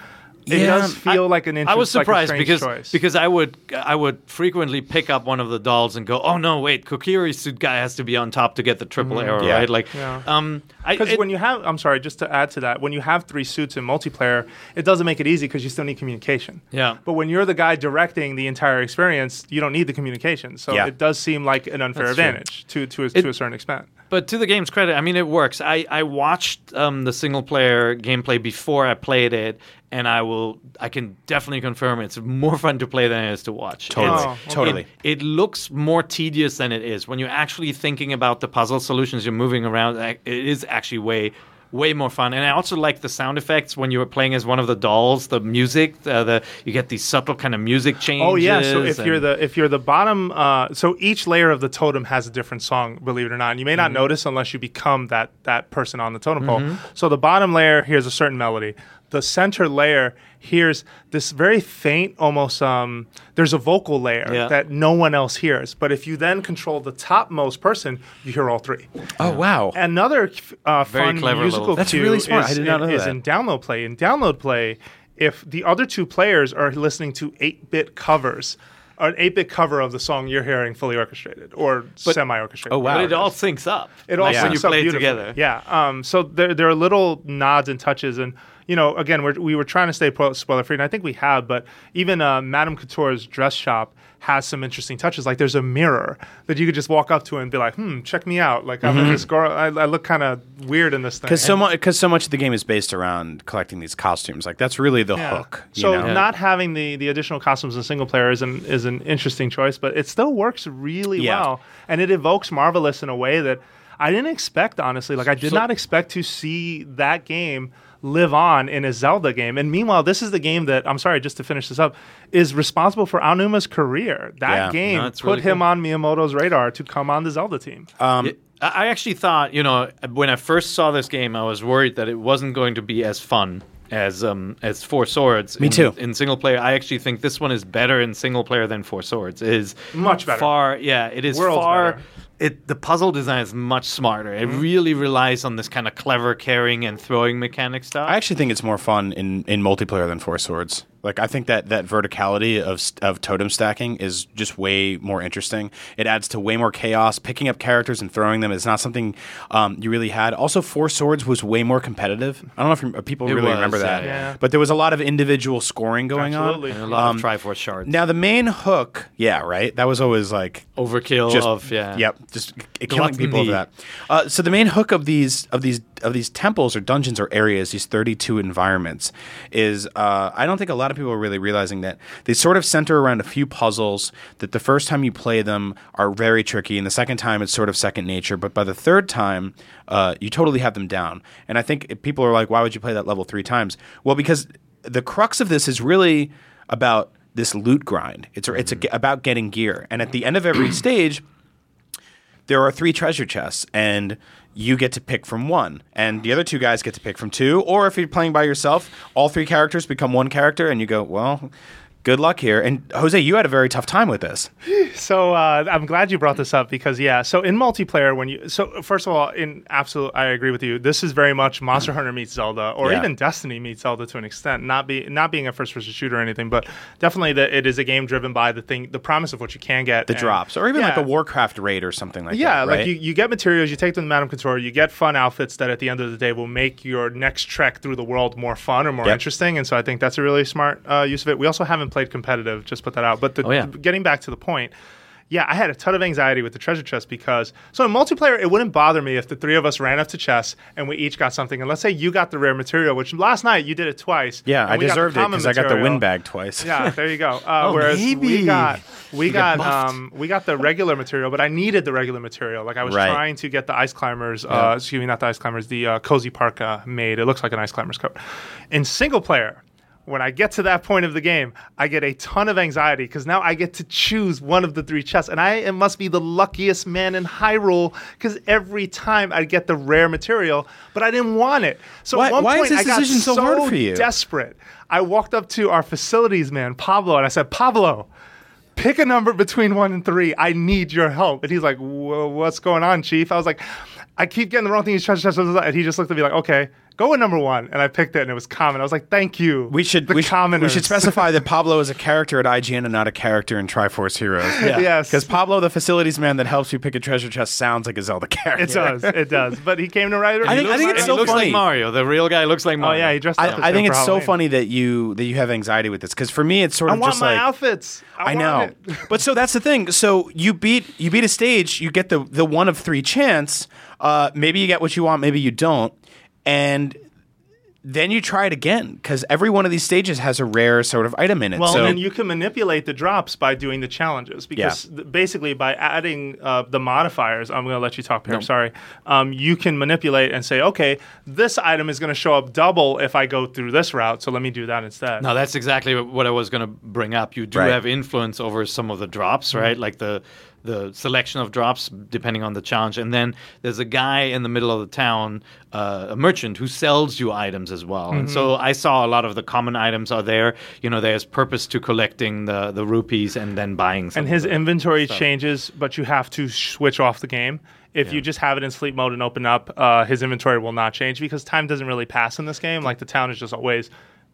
It Yeah, does feel like an interesting thing. I was surprised like because choice. because I would I would frequently pick up one of the dolls and go, oh no, wait, Kokiri's suit guy has to be on top to get the triple arrow, Yeah. right? Like, Yeah. um, I, Because it- when you have, I'm sorry, just to add to that, when you have three suits in multiplayer, it doesn't make it easy because you still need communication. Yeah. But when you're the guy directing the entire experience, you don't need the communication. So Yeah. it does seem like an unfair That's true. advantage to to a, It- to a certain extent. But to the game's credit, I mean, it works. I, I watched um, the single player gameplay before I played it, and I will I can definitely confirm it's more fun to play than it is to watch. Totally. Oh, okay. Totally. It, it looks more tedious than it is when you're actually thinking about the puzzle solutions. You're moving around. It is actually way way more fun. And I also like the sound effects when you were playing as one of the dolls. The music, uh, the you get these subtle kind of music changes. Oh yeah, so if you're the if you're the bottom, uh, so each layer of the totem has a different song. Believe it or not, and you may not Mm-hmm. notice unless you become that that person on the totem pole. So the bottom layer hears a certain melody. The center layer hears this very faint, almost. Um, there's a vocal layer Yeah. that no one else hears. But if you then control the topmost person, you hear all three. Oh wow. Another uh, Very fun clever musical little- That's really smart. Is, I did not know is that. in download play. In download play, if the other two players are listening to 8-bit covers, or an 8-bit cover of the song you're hearing fully orchestrated or semi-orchestrated. Oh, wow. but it all syncs up. It all like when syncs you up play it beautifully. together. Yeah. Um, so there, there are little nods and touches, and you know, again, we're, we were trying to stay spoiler free, and I think we have. But even uh, Madame Couture's dress shop has some interesting touches. Like there's a mirror that you could just walk up to and be like, "Hmm, check me out." Like I'm this girl. I, I look kind of weird in this thing. Because so much, because so much of the game is based around collecting these costumes. Like that's really the Yeah. hook. you So know? not having the the additional costumes in single player is an is an interesting choice, but it still works really Yeah. well, and it evokes Marvelous in a way that I didn't expect. Honestly, like I did So- not expect to see that game live on in a Zelda game. And meanwhile, this is the game that I'm sorry, just to finish this up, is responsible for Aonuma's career. That Yeah. game No, put really him cool. on Miyamoto's radar to come on the Zelda team. um, Yeah, I I actually thought, you know, when I first saw this game, I was worried that it wasn't going to be as fun as um as Four Swords. Me in, too. In single player, I actually think this one is better in single player than Four Swords. It is Much better. Far, yeah, it is Worlds far. better. Mm-hmm. It the puzzle design is much smarter. It really relies on this kind of clever carrying and throwing mechanic stuff. I actually think it's more fun in, in multiplayer than Four Swords. Like I think that that verticality of of totem stacking is just way more interesting. It adds to way more chaos. Picking up characters and throwing them is not something um, you really had. Also, Four Swords was way more competitive. I don't know if you- people It really was, remember that, yeah. but there was a lot of individual scoring going Absolutely. and a on. lot Um, of Triforce shards. now the main hook, yeah, right. That was always like Overkill just of yeah. yep, just k- killing people over that. Uh, so the main hook of these of these of these temples or dungeons or areas, these thirty two environments, is uh, I don't think a lot of people are really realizing that they sort of center around a few puzzles that the first time you play them are very tricky, and the second time it's sort of second nature, but by the third time uh, you totally have them down. And I think people are like, why would you play that level three times? Well, because the crux of this is really about this loot grind. It's it's a, about getting gear, and at the end of every [CLEARS THROAT] stage there are three treasure chests and you get to pick from one. And the other two guys get to pick from two. Or if you're playing by yourself all three characters become one character and you go well good luck here and jose you had a very tough time with this [SIGHS] So uh, I'm glad you brought this up because yeah. So in multiplayer, when you so first of all, in absolute, I agree with you. This is very much Monster Hunter meets Zelda, or Yeah. even Destiny meets Zelda to an extent. Not be not being a first-person shooter or anything, but definitely that it is a game driven by the thing, the promise of what you can get, the and- drops or even like a warcraft raid or something like Yeah, that right? like you, you get materials, you take them to Madame Couture, you get fun outfits that at the end of the day will make your next trek through the world more fun or more Yep. interesting. And so I think that's a really smart uh, use of it. We also haven't played competitive, just put that out. But the, Oh, yeah. getting back to the point, yeah, I had a ton of anxiety with the treasure chest because so in multiplayer it wouldn't bother me if the three of us ran up to chests and we each got something. And let's say you got the rare material, which last night you did it twice. yeah i and we got the deserved it because i got the material. win bag twice Yeah, there you go. [LAUGHS] Uh, Oh, whereas maybe. we got we got got um, we got the regular material, but I needed the regular material. Like I was Right. trying to get the ice climbers. Uh, excuse me, not the ice climbers. The uh, cozy parka made. It looks like an ice climber's coat. In single player. When I get to that point of the game, I get a ton of anxiety because now I get to choose one of the three chests, and I it must be the luckiest man in Hyrule because every time I get the rare material, but I didn't want it. So Why- at one why is point, this I got decision so hard for you? desperate. I walked up to our facilities man, Pablo, and I said, Pablo, pick a number between one and three. I need your help. And he's like, What's going on, Chief? I was like, I keep getting the wrong thing. He's trying to- And he just looked at me like, Okay. Go with number one, and I picked it, and it was common. I was like, thank you. We should the we should, we should specify that Pablo is a character at IGN and not a character in Triforce Heroes. [LAUGHS] Yeah. yes, Because Pablo, the facilities man that helps you pick a treasure chest, sounds like a Zelda character. it does, it does. But he came to write it. I think- I think And it's he so looks funny. like Mario. The real guy looks like Mario. Oh yeah, he dressed up. I, I think for it's so funny that you that you have anxiety with this because for me it's sort I of want just my like outfits. I, I know, [LAUGHS] but so that's the thing. So you beat you beat a stage, you get the the one of three chance. Uh, maybe you get what you want, maybe you don't, and then you try it again because every one of these stages has a rare sort of item in it. Well, so and then you can manipulate the drops by doing the challenges because th- basically by adding uh, the modifiers, I'm going to let you talk, Peer. Sorry. Um, you can manipulate and say, okay, this item is going to show up double if I go through this route, so let me do that instead. No, that's exactly what I was going to bring up. You do Right. have influence over some of the drops, right? Like the the selection of drops depending on the challenge. And then there's a guy in the middle of the town, uh, a merchant who sells you items as well. And so I saw a lot of the common items are there. You know, there's purpose to collecting the the rupees and then buying. Some and his inventory stuff. changes, but you have to switch off the game. If you just have it in sleep mode and open up, uh, his inventory will not change because time doesn't really pass in this game. Like the town is just always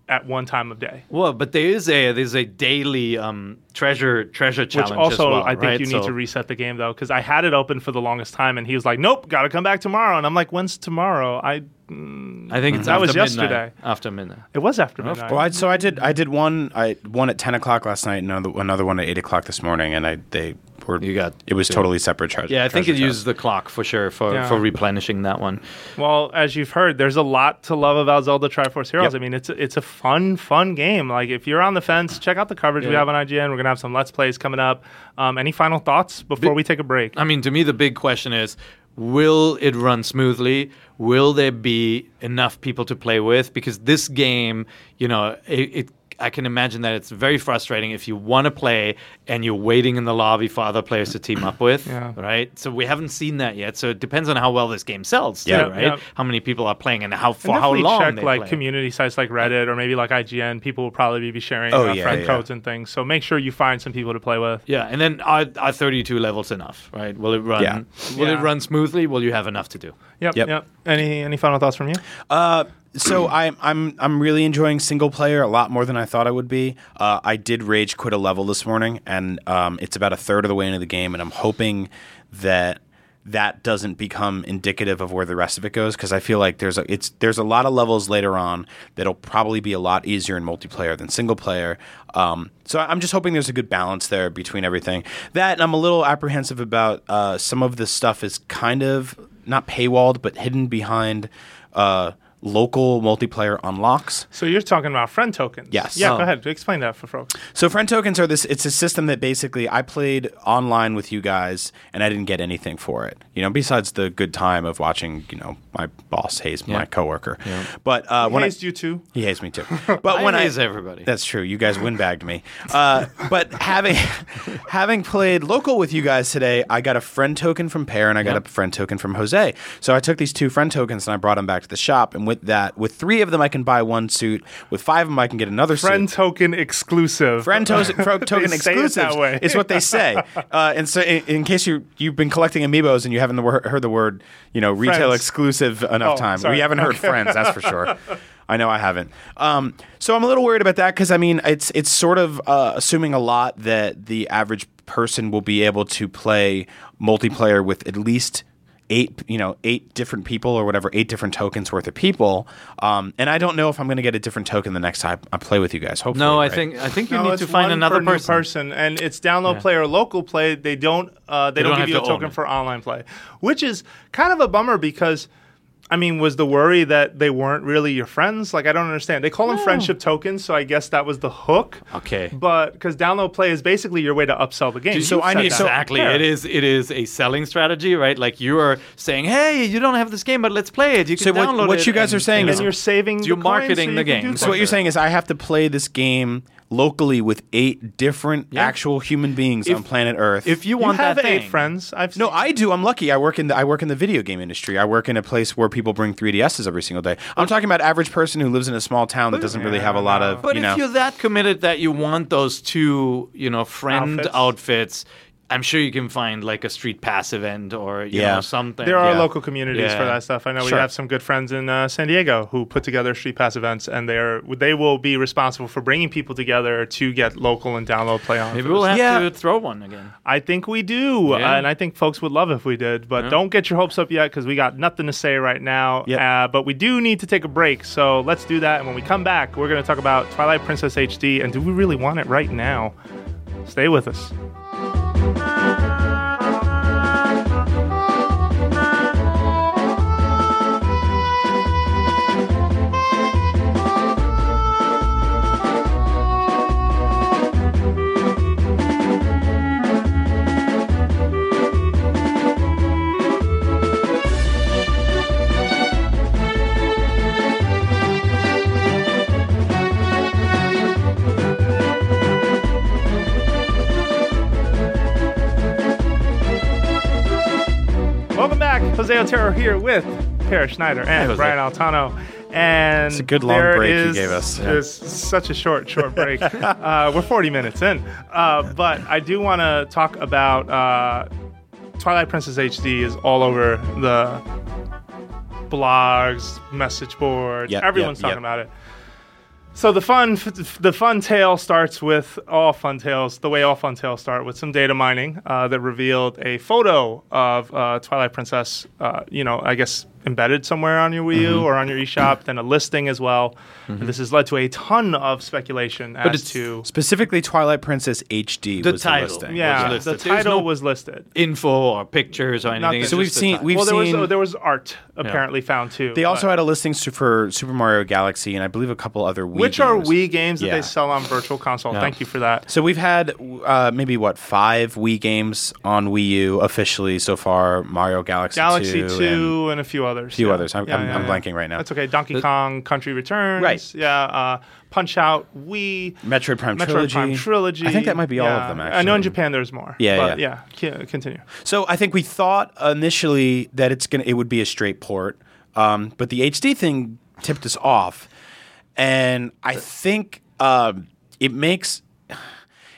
at one time of day. Well, but there is a there's a daily um, treasure treasure Which challenge also, as well, I think right? you need So- to reset the game though, because I had it open for the longest time, and he was like, "Nope, got to come back tomorrow." And I'm like, "When's tomorrow?" I I think it's That after was midnight. yesterday. After midnight. it was after midnight. Well, I, so I did. I did one. I one at ten o'clock last night, and another, another one at eight o'clock this morning, and I they were. You got it was two. totally separate charges. Yeah, I think it uses the clock for sure for, Yeah. for replenishing that one. Well, as you've heard, there's a lot to love about Zelda Triforce Heroes. Yep. I mean, it's a, it's a fun, fun game. Like if you're on the fence, check out the coverage we have on IGN. We're gonna have some Let's Plays coming up. Um, any final thoughts before we take a break? I mean, to me, the big question is will it run smoothly? Will there be enough people to play with? Because this game, you know, it, it I can imagine that it's very frustrating if you want to play and you're waiting in the lobby for other players to team up [CLEARS THROAT] with, Yeah. right? So we haven't seen that yet. So it depends on how well this game sells, too, Yeah. right? Yeah. How many people are playing and how And how long check they like play. community sites like Reddit or maybe like IGN. People will probably be sharing Oh, uh, yeah, friend yeah. codes and things. So make sure you find some people to play with. Yeah, and then are, are 32 levels enough, right? Will it run? Yeah. Will Yeah. it run smoothly? Will you have enough to do? Yep, Yep. yep. Any any final thoughts from you? Uh, so I'm I'm I'm really enjoying single player a lot more than I thought I would be. Uh, I did rage quit a level this morning, and um, it's about a third of the way into the game, and I'm hoping that that doesn't become indicative of where the rest of it goes because I feel like there's a it's there's a lot of levels later on that'll probably be a lot easier in multiplayer than single player. Um, so I'm just hoping there's a good balance there between everything. That I'm a little apprehensive about uh, some of this stuff is kind of not paywalled but hidden behind. Uh, local multiplayer unlocks. So you're talking about friend tokens? Yes. Yeah. Oh. Go ahead. Explain that for folks. So friend tokens are this it's a system that basically I played online with you guys and I didn't get anything for it. You know, besides the good time of watching, you know, my boss haze my coworker. Yeah. But uh when I, Hazed you too. he hates me too. [LAUGHS] But when I I haze everybody. That's true. You guys windbagged me. Uh, but having [LAUGHS] having played local with you guys today, I got a friend token from Peer and I got Yep. a friend token from Jose. So I took these two friend tokens and I brought them back to the shop. And with that, with three of them, I can buy one suit. With five of them, I can get another suit. Friend suit. token exclusive. Friend to- [LAUGHS] fro- token exclusive way. is what they say. [LAUGHS] Uh, and so, in, in case you you've been collecting amiibos and you haven't wor- heard the word, you know, retail Friends. exclusive enough Oh, time, sorry. we haven't heard friends. That's for sure. [LAUGHS] I know I haven't. Um, so I'm a little worried about that because I mean, it's it's sort of uh, assuming a lot that the average person will be able to play multiplayer with at least eight you know eight different people or whatever eight different tokens worth of people um, and i don't know if i'm going to get a different token the next time i play with you guys hopefully no, I right? think I think you No, need to find another per person. person, and it's download Yeah. play or local play. They don't uh, they, don't, don't give you a to token for online play, which is kind of a bummer because. I mean, was the worry that they weren't really your friends? Like, I don't understand. They call them friendship tokens, so I guess that was the hook. Okay. But because download play is basically your way to upsell the game. So I said need- that. exactly. Yeah. It is. It is a selling strategy, right? Like you are saying, "Hey, you don't have this game, but let's play it. You can So what- download what it." you guys and- are saying And you is then you're saving. You're the coins marketing so you the game. So what you're saying is I have to play this game locally with eight different Yeah. actual human beings If- on planet Earth. if you You want have that eight thing, friends. I've no, seen- I do. I'm lucky. I work in the I work in the video game industry. I work in a place where people bring 3DSs every single day. I'm talking about average person who lives in a small town that doesn't really have a lot of But you if know. you're that committed that you want those two, you know, friend Outfits. outfits, I'm sure you can find like a street pass event or you Yeah. know something. There are Yeah. local communities for that stuff. I know Sure. we have some good friends in uh, San Diego who put together street pass events, and they're they will be responsible for bringing people together to get local and download play on. Maybe we'll have Yeah. to throw one again. I think we do, Yeah. uh, and I think folks would love if we did. But don't get your hopes up yet because we got nothing to say right now. Yep. Uh, but we do need to take a break, so let's do that. And when we come back, we're going to talk about Twilight Princess HD and do we really want it right now? Stay with us. Welcome back, Jose Otero here with Peer Schneider and. Brian Altano. And It's a good long break you gave us. It's such a short, short break. [LAUGHS] uh, we're 40 minutes in, uh, but I do want to talk about uh, Twilight Princess HD is all over the blogs, message boards. Yep, Everyone's yep, talking yep. about it. So the fun, the fun tale starts with all fun tales. The way all fun tales start with some data mining uh, that revealed a photo of uh, Twilight Princess. Uh, you know, I guess embedded somewhere on your Wii Mm-hmm. U or on your eShop, then a listing as well. And this has led to a ton of speculation as to Specifically, Twilight Princess HD The was title. the listing. yeah, was the listed. There's title no- was listed. Info or pictures or anything. So we've seen- we've well, there was seen- uh, there was art apparently found too. They also but- had a listing for Super Mario Galaxy and I believe a couple other Wii games. which are. Wii games that Yeah. they sell on Virtual Console. Yeah. Thank you for that. So we've had uh, maybe what five Wii games on Wii U officially so far. Mario Galaxy, Galaxy 2, 2 and, a few others. few yeah. others. I'm- I'm- I'm blanking right now. That's okay. Donkey Kong Country Returns. Right. Yeah. Uh, Punch Out Wii. Metroid Prime Metroid Trilogy. Prime Trilogy. I think that might be all of Yeah. them. I know in. Japan there's more. Yeah, but yeah. yeah. Continue. So I think we thought initially that it's gonna it would be a straight port, um, but the HD thing tipped us off, and I think um, it makes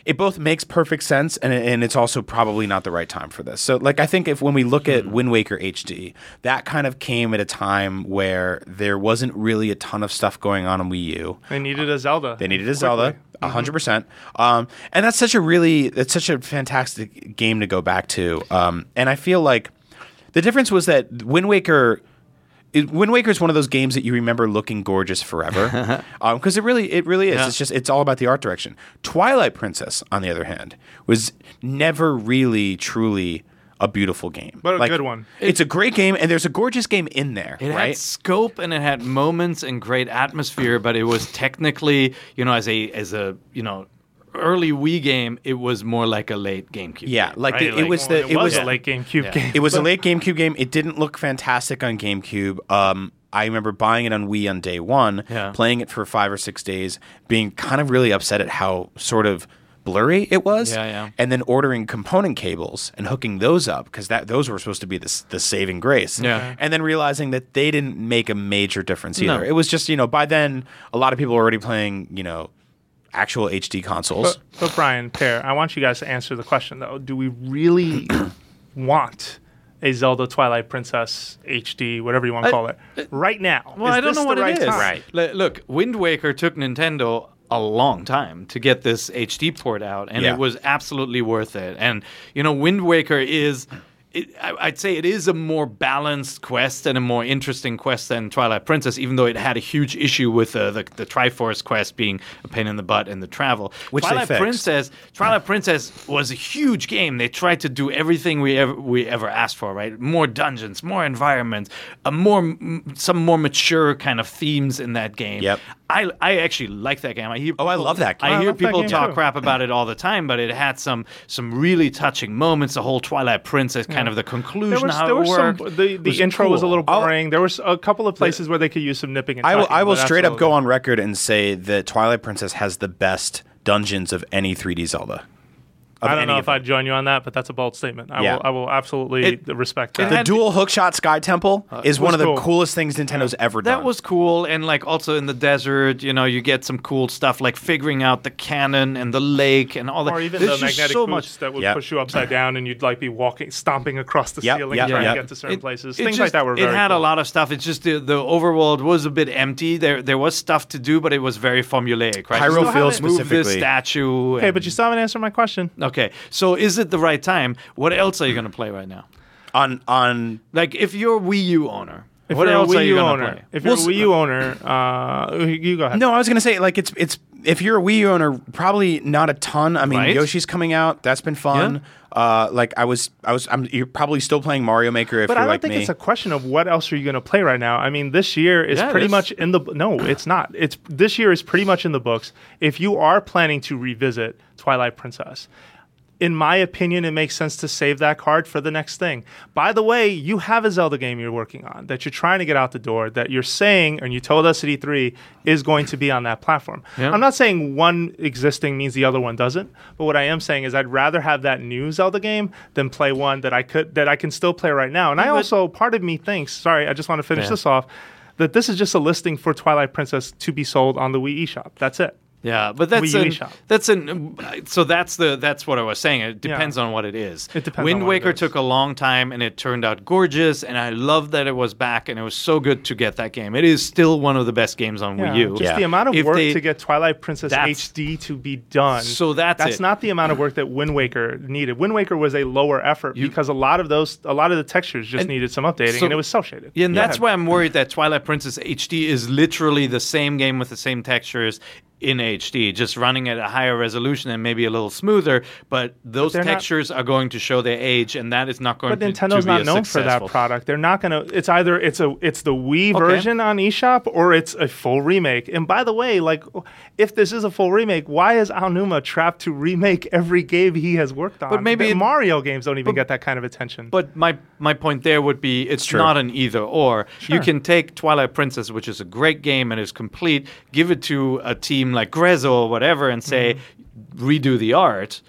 it both makes perfect sense and, and it's also probably not the right time for this. So like I think if when we look at Hmm. Wind Waker HD, that kind of came at a time where there wasn't really a ton of stuff going on on Wii U. They needed a Zelda. They needed a quickly. Zelda, a hundred percent. Um, and that's such a really, that's such a fantastic game to go back to. Um, and I feel like the difference was that Wind Waker. It, Wind Waker is one of those games that you remember looking gorgeous forever, [LAUGHS] um, because it really, it really is. Yeah. It's just, it's all about the art direction. Twilight Princess, on the other hand, was never really, truly a beautiful game, But a good one. It's a great game, and there's a gorgeous game in there, It right? had scope and it had moments and great atmosphere, but it was technically, you know, as a as a you know early Wii game, it was more like a late GameCube. Yeah, like right? the- it was Well, the- it, it was was- a late GameCube Yeah. game. It was a late GameCube game. It didn't look fantastic on GameCube. Um, I remember buying it on Wii on day one, Yeah. playing it for five or six days, being kind of really upset at how sort of blurry it was. Yeah, yeah. And then ordering component cables and hooking those up because that those were supposed to be the, the saving grace. Yeah. And then realizing that they didn't make a major difference No. either. It was just you know by then a lot of people were already playing you know actual HD consoles. But, but Brian, Peer, I want you guys to answer the question though. Do we really [CLEARS THROAT] want a Zelda Twilight Princess HD, whatever you want to I- call it, right now? Well, Is I don't know what right it is. time? Right. L- look, Wind Waker took Nintendo a long time to get this HD port out, and Yeah. it was absolutely worth it. And you know, Wind Waker is. It, I- I'd say it is a more balanced quest and a more interesting quest than Twilight Princess, even though it had a huge issue with uh, the the Triforce quest being a pain in the butt and the travel. Which Twilight. Princess, Twilight Princess was a huge game. They tried to do everything we ever we ever asked for, right? More dungeons, more environments, a more m- some more mature kind of themes in that game. Yep. I, I actually like that game. I hear Oh, I people- love that game. I I hear people talk too. crap about it all the time, but it had some some really touching moments. The whole Twilight Princess kind of the conclusion, There was, how there it was worked. some. The, the was intro was a cool. little I'll- boring. there was a couple of places where they could use some nipping and I will, I will but straight up go on record and say that Twilight Princess has the best dungeons of any 3D Zelda. Of I don't any know if. I'd join you on that, but that's a bold statement. I Yeah. will. I will absolutely It- respect it that. the had- dual hookshot Sky Temple uh, is one of the cool. coolest things Nintendo's ever done. That was cool, and like also in the desert, you know, you get some cool stuff like figuring out the cannon and the lake and all that. or even There's the just magnetic so boots much. that would Yep. push you upside [LAUGHS] down, and you'd like be walking, stomping across the Yep, ceiling, yep, trying yep. to get to certain It- places. it Things like just- that were very It had cool. a lot of stuff. It's just the, the overworld was a bit empty. There there was stuff to do, but it was very formulaic, right? Hyrule You Field still move this specifically. statue. Okay, and- but you still haven't answered my question. Okay. So is it the right time? What else are you going to play right now? on on Like if you're a Wii U owner, If what you're else a Wii are you U going to owner, play? if you're Well, a Wii U owner, uh, you go ahead. No, I was gonna say like it's it's if you're a Wii U owner, probably not a ton. I mean, Right? Yoshi's coming out. That's been fun. Uh, like I was, I was, I'm. You're probably still playing Mario Maker if But you're I don't like think me. it's a question of what else are you going to play right now. I mean, this year is Yeah, it pretty is. much in the no, it's not. It's this year is pretty much in the books. If you are planning to revisit Twilight Princess, in my opinion, it makes sense to save that card for the next thing. By the way, you have a Zelda game you're working on that you're trying to get out the door that you're saying, and you told us at E3 is going to be on that platform. Yeah. I'm not saying one existing means the other one doesn't, but what I am saying is I'd rather have that new Zelda game than play one that I could that I can still play right now. And I also part of me thinks, sorry, I just want to finish Yeah. this off, that this is just a listing for Twilight Princess to be sold on the Wii eShop. That's it. Yeah, but that's Wii U an, that's an so that's the that's what I was saying. It depends on what it is. It depends Wind on what Waker is. took a long time and it turned out gorgeous, and I love that it was back and it was so good to get that game. It is still one of the best games on Wii U. Just Yeah. the amount of If work they- to get Twilight Princess HD to be done. So that's that's it. not the amount of work that Wind Waker needed. Wind Waker was a lower effort because a lot of those, a lot of the textures just needed some updating, so- and it was cel shaded. Yeah, and that's why I'm worried that Twilight Princess HD is literally the same game with the same textures in HD, just running at a higher resolution and maybe a little smoother. But those they're not- textures are going to show their age, and that is not going But to, Nintendo's to be not a known for that product. They're not gonna. It's either it's a it's the Wii Okay. version on eShop or it's a full remake. And by the way, like if this is a full remake, why is Aonuma trapped to remake every game he has worked on? But maybe The it- Mario games don't even get that kind of attention. But my my point there would be it's True. not an either or. You can take Twilight Princess, which is a great game and is complete, give it to a team like Grezzo or whatever, and say Mm-hmm. redo the art,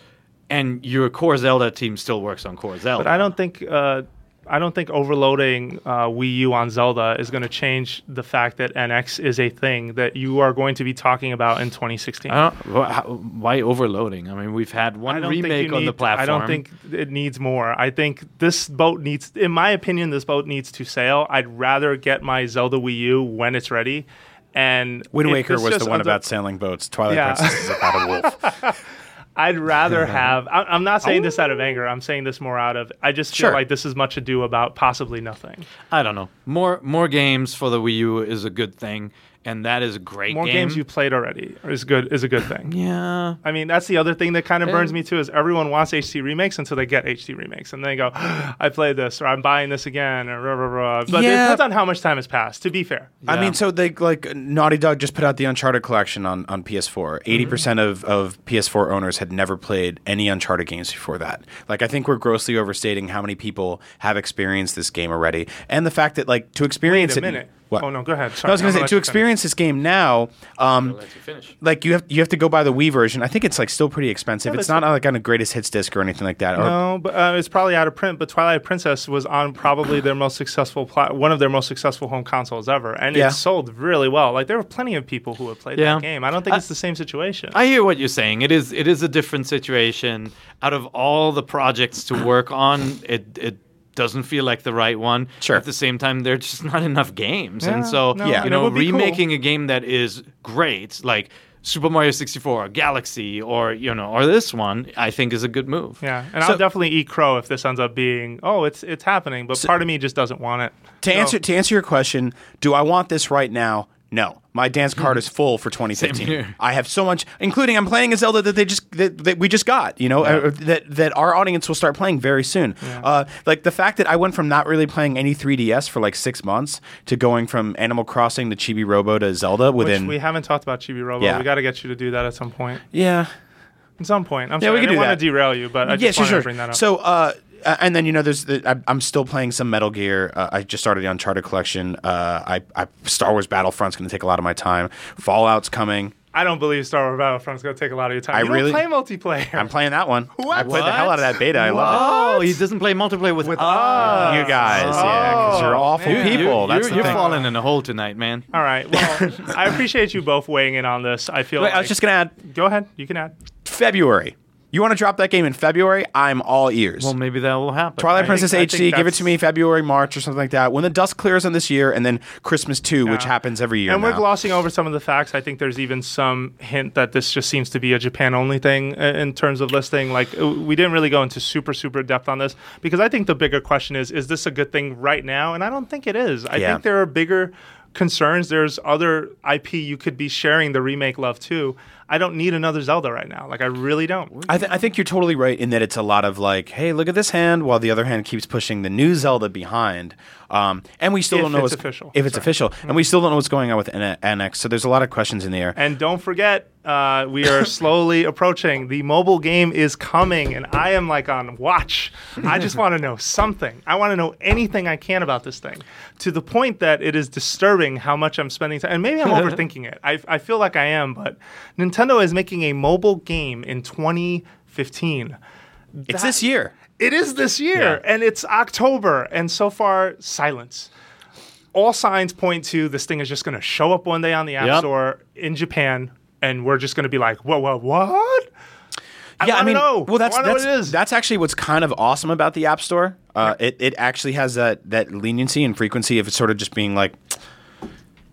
and your core Zelda team still works on core Zelda. But I don't think uh, I don't think overloading uh, Wii U on Zelda is going to change the fact that NX is a thing that you are going to be talking about in 2016. I don't, wh- how- why overloading? I mean, we've had one remake you on the platform. I don't think it needs more. I think this boat needs, in my opinion, this boat needs to sail. I'd rather get my Zelda Wii U when it's ready. And Wind Waker was the one ends up- about sailing boats. Twilight Yeah. Princess is about a wolf. [LAUGHS] I'd rather have. I, I'm not saying oh. this out of anger. I'm saying this more out of. I just feel Sure. like this is much ado about possibly nothing. I don't know. More more games for the Wii U is a good thing, and that is a great More game. games you played already is good. Is a good thing. [LAUGHS] yeah. I mean, that's the other thing that kind of burns me too is everyone wants HD remakes until they get HD remakes, and they go, "I played this," or "I'm buying this again," or rah, rah, rah. But Yeah. it depends on how much time has passed. To be fair, I mean, so they like Naughty Dog just put out the Uncharted collection on, on PS4. Mm-hmm. 80 percent of, of PS4 owners had never played any Uncharted games before that. Like, I think we're grossly overstating how many people have experienced this game already, and the fact that like to experience wait a it. minute. What? Oh no, go ahead. Sorry, No, I was going to say to you finish. Experience this game now. Um, you like you have you have to go buy the Wii version. I think it's like still pretty expensive. Yeah, it's not like on a greatest hits disc or anything like that. Or- No, but uh, it's probably out of print. But Twilight Princess was on probably their most successful, pla- one of their most successful home consoles ever, and Yeah. it sold really well. Like there were plenty of people who had played Yeah. that game. I don't think I- it's the same situation. I hear what you're saying. It is it is a different situation. Out of all the projects to work on, it it doesn't feel like the right one. Sure. At the same time, there's just [LAUGHS] not enough games, Yeah, and so no, Yeah. you know, would be cool. remaking a game that is great, like Super Mario 64, Galaxy, or you know, or this one, I think is a good move. yeah, and So- I'll definitely eat crow if this ends up being, oh, it's it's happening. But part of me just doesn't want it. to So- answer to answer your question, do I want this right now? No, my dance card is full for 2015. here. I have so much, including I'm playing a Zelda that they just that, that we just got. You know, uh, that that our audience will start playing very soon. Uh, like the fact that I went from not really playing any 3DS for like six months to going from Animal Crossing to Chibi Robo to Zelda Which within. we haven't talked about Chibi Robo. Yeah. We got to get you to do that at some point. yeah, At some point. I'm Yeah, sorry. we I didn't do want that. to derail you, but I yeah, just sure, wanted sure. to bring that up. So, uh, uh, and then you know, there's the, I, I'm still playing some Metal Gear. Uh, I just started the Uncharted collection. Uh, I, I Star Wars Battlefront's going to take a lot of my time. Fallout's coming. I don't believe Star Wars Battlefront's going to take a lot of your time. I you don't really- play multiplayer. I'm playing that one. [LAUGHS] What? I played the hell out of that beta. I love it. Oh, he doesn't play multiplayer with, With us. us. You guys, yeah, because you're Oh, awful man. people. You're, That's you're, the you're thing. falling in a hole tonight, man. All right. Well, [LAUGHS] I appreciate you both weighing in on this. I feel. Wait, like, I was just gonna add go ahead. You can add. February. You want to drop that game in February? I'm all ears. Well, maybe that will happen. Twilight I Princess think- HD, give it to me February, March, or something like that. When the dust clears on this year, and then Christmas 2, which happens every year. And we're glossing over some of the facts. I think there's even some hint that this just seems to be a Japan only thing uh, in terms of listing. Like uh, we didn't really go into super super depth on this because I think the bigger question is: Is this a good thing right now? And I don't think it is. I Yeah. think there are bigger concerns. There's other IP you could be sharing the remake love to. I don't need another Zelda right now. Like I really don't. I, th- I think you're totally right in that it's a lot of like, hey, look at this hand, while the other hand keeps pushing the new Zelda behind. Um, and we still If don't know it's what's official. If it's Sorry. official, and we still don't know what's going on with N- NX. So there's a lot of questions in the air. And don't forget, uh, we are [LAUGHS] slowly approaching. The mobile game is coming, and I am like on watch. I just want to know something. I want to know anything I can about this thing to the point that it is disturbing how much I'm spending time. And maybe I'm [LAUGHS] overthinking it. I, I feel like I am, but Nintendo is making a mobile game in 2015. it's this year. It is this year, Yeah. and it's October, and so far, silence. All signs point to this thing is just going to show up one day on the App Yep. Store in Japan, and we're just going to be like, "Whoa, whoa, what?" I yeah, I mean, know. well, that's that's, what it is. that's actually what's kind of awesome about the App Store. Uh, it it actually has that that leniency and frequency of it sort of just being like,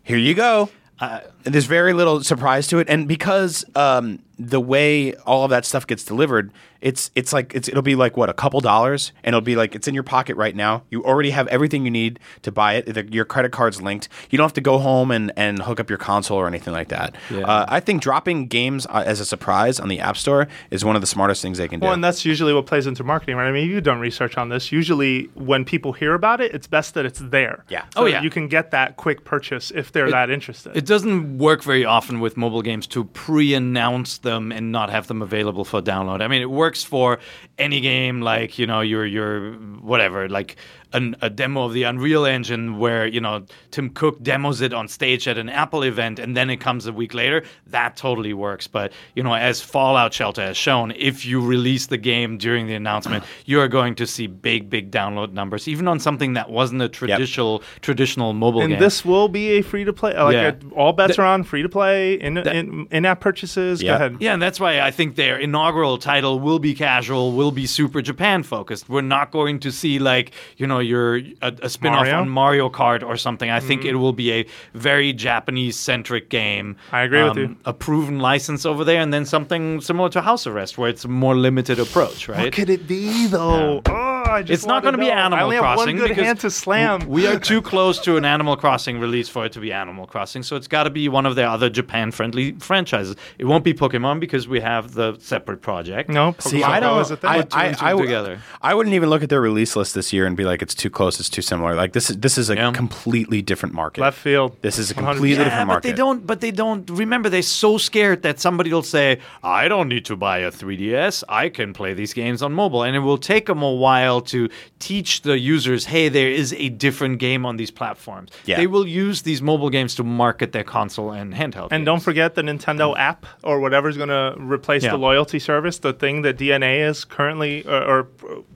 here you go. Uh, there's very little surprise to it, and because um, the way all of that stuff gets delivered, it's it's like it's it'll be like what a couple dollars, and it'll be like it's in your pocket right now. You already have everything you need to buy it. The- Your credit card's linked. You don't have to go home and, and hook up your console or anything like that. Yeah. Uh, I think dropping games uh, as a surprise on the App Store is one of the smartest things they can do. Well, and that's usually what plays into marketing, right? I mean, you've done research on this. Usually, when people hear about it, it's best that it's there. Yeah. So Oh, yeah. You can get that quick purchase if they're that interested. It doesn't work very often with mobile games to pre-announce them and not have them available for download. I mean, it works for any game like you know your your whatever like an, a demo of the Unreal Engine where you know Tim Cook demos it on stage at an Apple event and then it comes a week later. That totally works. But you know, as Fallout Shelter has shown, if you release the game during the announcement, [CLEARS THROAT] you are going to see big big download numbers, even on something that wasn't a traditional traditional mobile game. and game. this will be a free to play. Like Yeah. all bets are on free to play in, in in app purchases. Yeah. Go ahead. Yeah, and that's why I think their inaugural title will be casual, will be super Japan focused. We're not going to see like you know your a, a spin-off Mario? on Mario Kart or something. I think it will be a very Japanese centric game. Um, I agree with you. A proven license over there, and then something similar to House Arrest, where it's a more limited approach, right? What could it be though? Oh, I just It's not going to be Animal I only Crossing have one good because hand to slam. We are too close to an Animal Crossing release for it to be Animal Crossing, so it's got to be one of their other Japan-friendly franchises. It won't be Pokemon because we have the separate project. no, See, Pokemon I Go don't. is a thing. I, I, and I, together. I wouldn't even look at their release list this year and be like, it's too close, it's too similar. Like this is this is a Yeah. completely different market. left field. This is a completely Yeah, different but market. they don't. But they don't. Remember, they're so scared that somebody will say, "I don't need to buy a 3DS. I can play these games on mobile." And it will take them a while to teach the users, "Hey, there is a different game on these platforms." Yeah. They will use these mobile games to market their console and handheld. And games. don't forget the Nintendo app or whatever's going to replace Yeah. the loyalty service, the thing that DeNA is currently uh, or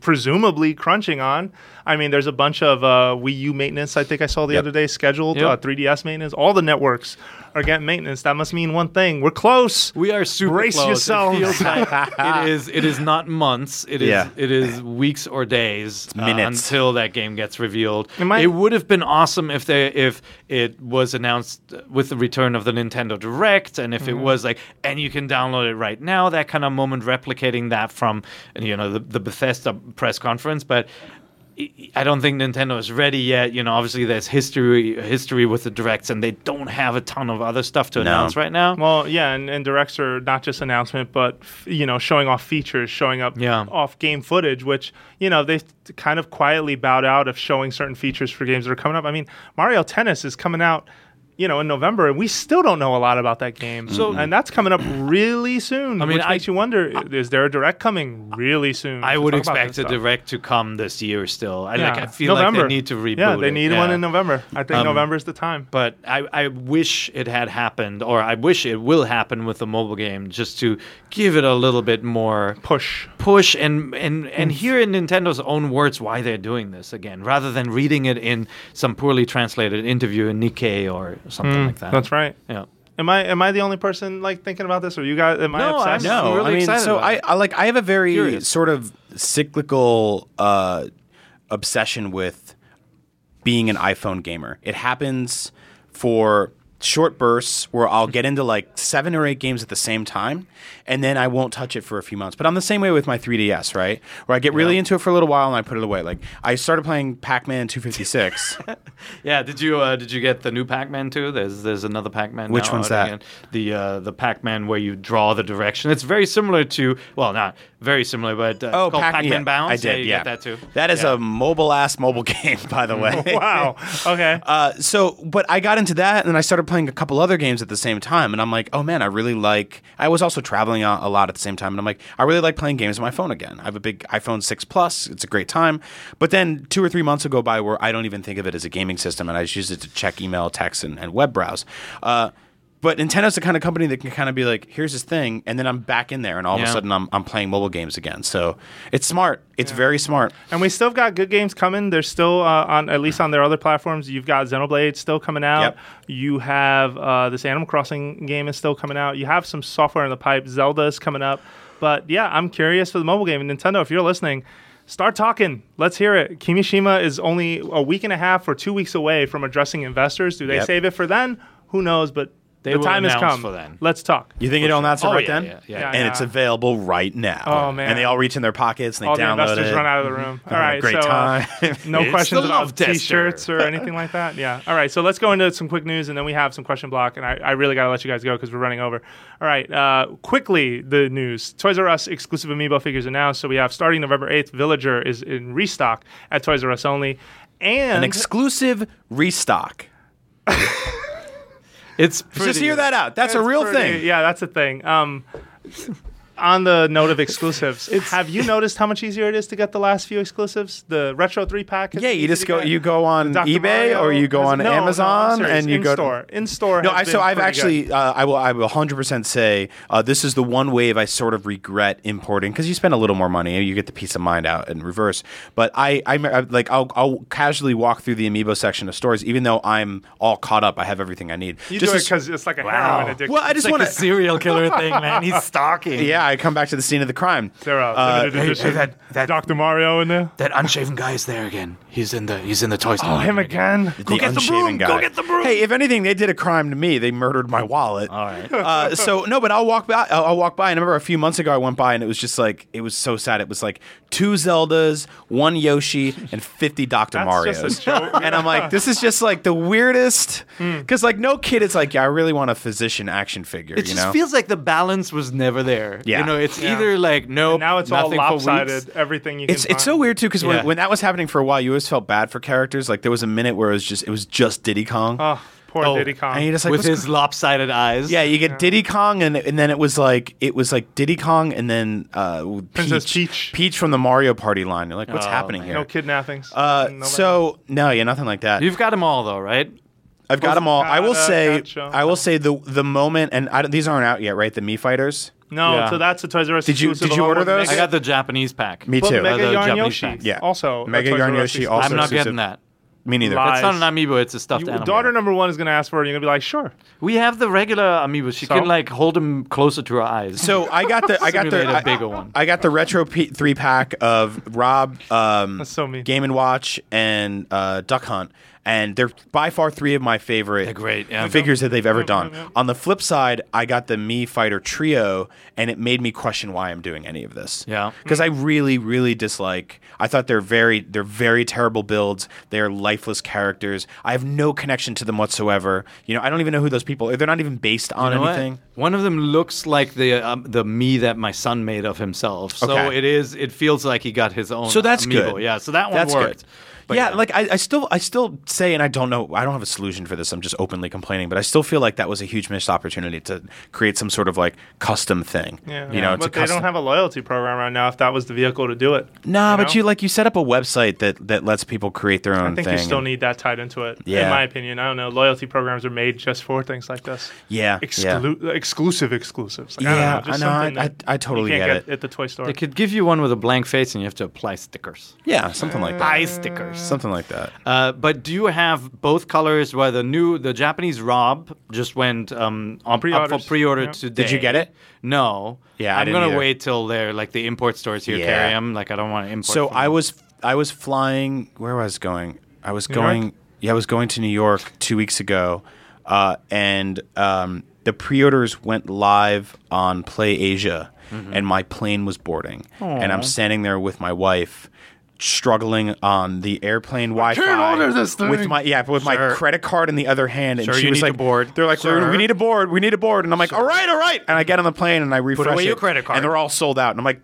presumably crunching on. I mean, there's a bunch of uh, Wii U maintenance I think I saw the Yep. other day scheduled, Yep. uh, 3DS maintenance. All the networks are getting maintenance. That must mean one thing: we're close. We are super Brace close. yourselves. It feels like [LAUGHS] it is. It is not months. It is. Yeah. It is weeks or days uh, minutes. until that game gets revealed. It might- it would have been awesome if they if it was announced with the return of the Nintendo Direct, and if it Mm-hmm. was like, and you can download it right now. That kind of moment, replicating that from you know the, the Bethesda press conference, but. I- I don't think Nintendo is ready yet. You know, obviously there's history history with the directs, and they don't have a ton of other stuff to No. announce right now. Well, yeah, and, and directs are not just announcement, but f- you know, showing off features, showing up Yeah. off game footage, which you know they kind of quietly bowed out of showing certain features for games that are coming up. I mean, Mario Tennis is coming out you know, in November, and we still don't know a lot about that game. So- and that's coming up really soon. I mean, which I- makes you wonder: is there a direct coming really soon? I would expect a direct to come this year still. I, Yeah. like, I feel November. like they need to reboot Yeah, they it. need one Yeah. in November. I think Um, is the time. But I, I wish it had happened, or I wish it will happen with the mobile game, just to give it a little bit more Push. push and and and hear in Nintendo's own words why they're doing this again, rather than reading it in some poorly translated interview in Nikkei or something like that. That's right. Yeah. Am I am I the only person like thinking about this, or you guys? Am I No, obsessed? I'm No, really I mean, excited so about I, it. I like I have a very Curious. sort of cyclical uh, obsession with being an iPhone gamer. It happens for short bursts where I'll get into like seven or eight games at the same time, and then I won't touch it for a few months. But I'm the same way with my 3DS, right? Where I get really into it for a little while and I put it away. Like I started playing Pac-Man 256. [LAUGHS] Yeah, did you uh, did you get the new Pac-Man too? There's there's another Pac-Man. Which one's that? again. The uh, the Pac-Man where you draw the direction. It's very similar to well, not very similar, but uh, oh, Pac- Pac-Man yeah, Bounce. I did. Yeah, yeah, get that too. That is Yeah. a mobile ass mobile [LAUGHS] game, by the way. Wow. [LAUGHS] Okay. Uh, so, but I got into that, and then I started playing a couple other games at the same time, and I'm like, oh man, I really like. I was also traveling a, a lot at the same time, and I'm like, I really like playing games on my phone again. I have a big iPhone 6 Plus; it's a great time. But then two or three months will go by where I don't even think of it as a gaming system, and I just use it to check email, text, and, and web browse. Uh, but Nintendo's the kind of company that can kind of be like, here's this thing, and then I'm back in there, and all of Yeah. a sudden I'm, I'm playing mobile games again. So it's smart. It's very smart. And we still got good games coming. They're still uh, on at least on their other platforms. You've got Xenoblade still coming out. Yep. You have uh, this Animal Crossing game is still coming out. You have some software in the pipe. Zelda is coming up. But yeah, I'm curious for the mobile game. And Nintendo, if you're listening, start talking. Let's hear it. Kimishima is only a week and a half or two weeks away from addressing investors. Do they Yep. save it for then? Who knows? But They the will time has come. for then. Let's talk. You think it on that's it Oh, right yeah, then? yeah, yeah. Yeah, and yeah. it's available right now. Oh, man. And they all reach in their pockets and they All the investors it. run out of the room. [LAUGHS] All Having a right, great so, uh, time. [LAUGHS] no It's questions about tester. t-shirts or [LAUGHS] anything like that. Yeah. All right. So let's go into some quick news, and then we have some question block. And I, I really got to let you guys go because we're running over. All right. Uh, quickly, the news: Toys R Us exclusive Amiibo figures announced. So we have starting November eighth, Villager is in restock at Toys R Us only, and An exclusive restock. It's Just hear that out. That's a real pretty- thing. Yeah, that's a thing. Um, on the note of exclusives, have you noticed how much easier it is to get the last few exclusives? The retro three pack. Yeah, you just go. You go on eBay Mario or you go has- on no, no, Amazon serious. and you in go. store. In store. No, I, so I've actually, uh, I will, I will 100% say uh, this is the one wave I sort of regret importing because you spend a little more money and you get the peace of mind out in reverse. But I, I, I like, I'll, I'll casually walk through the amiibo section of stores, even though I'm all caught up. I have everything I need. you Just do it because it's like a Wow. heroin addiction. well, I just It's like want a serial killer thing, man. He's [LAUGHS] stalking. Yeah, I come back to the scene of the crime. Sarah, Uh, limited edition. that- that- Dr. Mario in there. That unshaven guy is there again. He's in the he's in the toy store. Oh, him again. the get the unshaven broom, guy. go get the broom. Hey, if anything, they did a crime to me. They murdered my wallet. All right. uh, so no, but I'll walk by. I'll, I'll walk by. I remember a few months ago I went by and it was just like it was so sad. It was like two Zeldas, one Yoshi, and fifty Doctor That's Mario's. just a joke. [LAUGHS] and I'm like, this is just like the weirdest. Hmm. Because like no kid is like, yeah, I really want a physician action figure. It you just know? feels like the balance was never there. Yeah. You know, it's Yeah. either like no, And now it's all nothing for lopsided. Everything you can it's it's so weird too because Yeah. when, when that was happening for a while, you always felt bad for characters. Like there was a minute where it was just it was just Diddy Kong, Oh, poor Oh, Diddy Kong. and you just like with what's his lopsided eyes. Yeah, you get Diddy Kong, and and then it was like it was like Diddy Kong, and then uh, Princess Peach, Peach. Peach from the Mario Party line. You're like, what's Oh, happening man. here? no kidnappings. Uh, Nobody- so no, yeah, nothing like that. You've got them all though, right? I've got them all. I will say, gotcha. I will say the the moment, and I, these aren't out yet, right? The Mii Fighters. No, yeah. so that's a Toys R Us. Did you- exclusive did you along order with those? Mega- I got the Japanese pack. Me but too. Mega Uh, the Yarn Japanese Yoshi. packs. Yeah. Also, a Mega Toys R Yarn Us Yoshi exclusive. also I'm not exclusive. getting that. Me neither. Lies. It's not an amiibo. It's a stuffed You- animal. daughter number one is going to ask for it. and You're going to be like, sure. we have the regular amiibo. She So? can like hold them closer to her eyes. So I got the I got the Simulate a I, bigger one. I got the retro P- three pack of Rob, um, That's so mean. Game and Watch, and uh, Duck Hunt, and they're by far three of my favorite. They're great, yeah. figures that they've ever done. yeah, yeah. On the flip side, I got the Mii Fighter Trio, and it made me question why I'm doing any of this. Yeah. because I really, really dislike. I thought they're very, they're very terrible builds. They are lifeless characters. I have no connection to them whatsoever. You know, I don't even know who those people. are. They're not even based on You know what? anything. One of them looks like the um, the me that my son made of himself. So Okay. it is. It feels like he got his own. So that's amiibo. good. Yeah. So that one That's worked. good. But yeah, like I, I still, I still say, and I don't know, I don't have a solution for this. I'm just openly complaining, but I still feel like that was a huge missed opportunity to create some sort of like custom thing. Yeah, you know, but they custom. don't have a loyalty program right now. If that was the vehicle to do it, Nah, but know? you like you set up a website that that lets people create their own I think thing. you still and- need that tied into it. Yeah. In my opinion, I don't know. Loyalty programs are made just for things like this. yeah, yeah. Exclusive exclusives. Like, Yeah, I, know, just I know, I- I- I totally you can't get get, it. at the toy store. they could give you one with a blank face, and you have to apply stickers. Yeah, something like that. Eye stickers. Something like that. Uh, but do you have both colors? Where the new, the Japanese Rob just went um, up, up for Pre-orders. pre-order Yeah. today. Did you get it? No. Yeah, I I'm didn't gonna either. wait till they're like the import stores here Yeah. carry them. Like I don't want to import. So from I was I was flying. Where was I going? I was New York? going. Yeah, I was going to New York two weeks ago, uh, and um, the pre-orders went live on Play Asia, Mm-hmm. and my plane was boarding, and I'm standing there with my wife. Struggling on the airplane Wi-Fi with my yeah with my credit card in the other hand, and Sure, she you was need like, to board. They're like, Sure. we need a board, we need a board, and I'm like, all right, all right, and I get on the plane and I refresh away it, your credit card. and they're all sold out, and I'm like,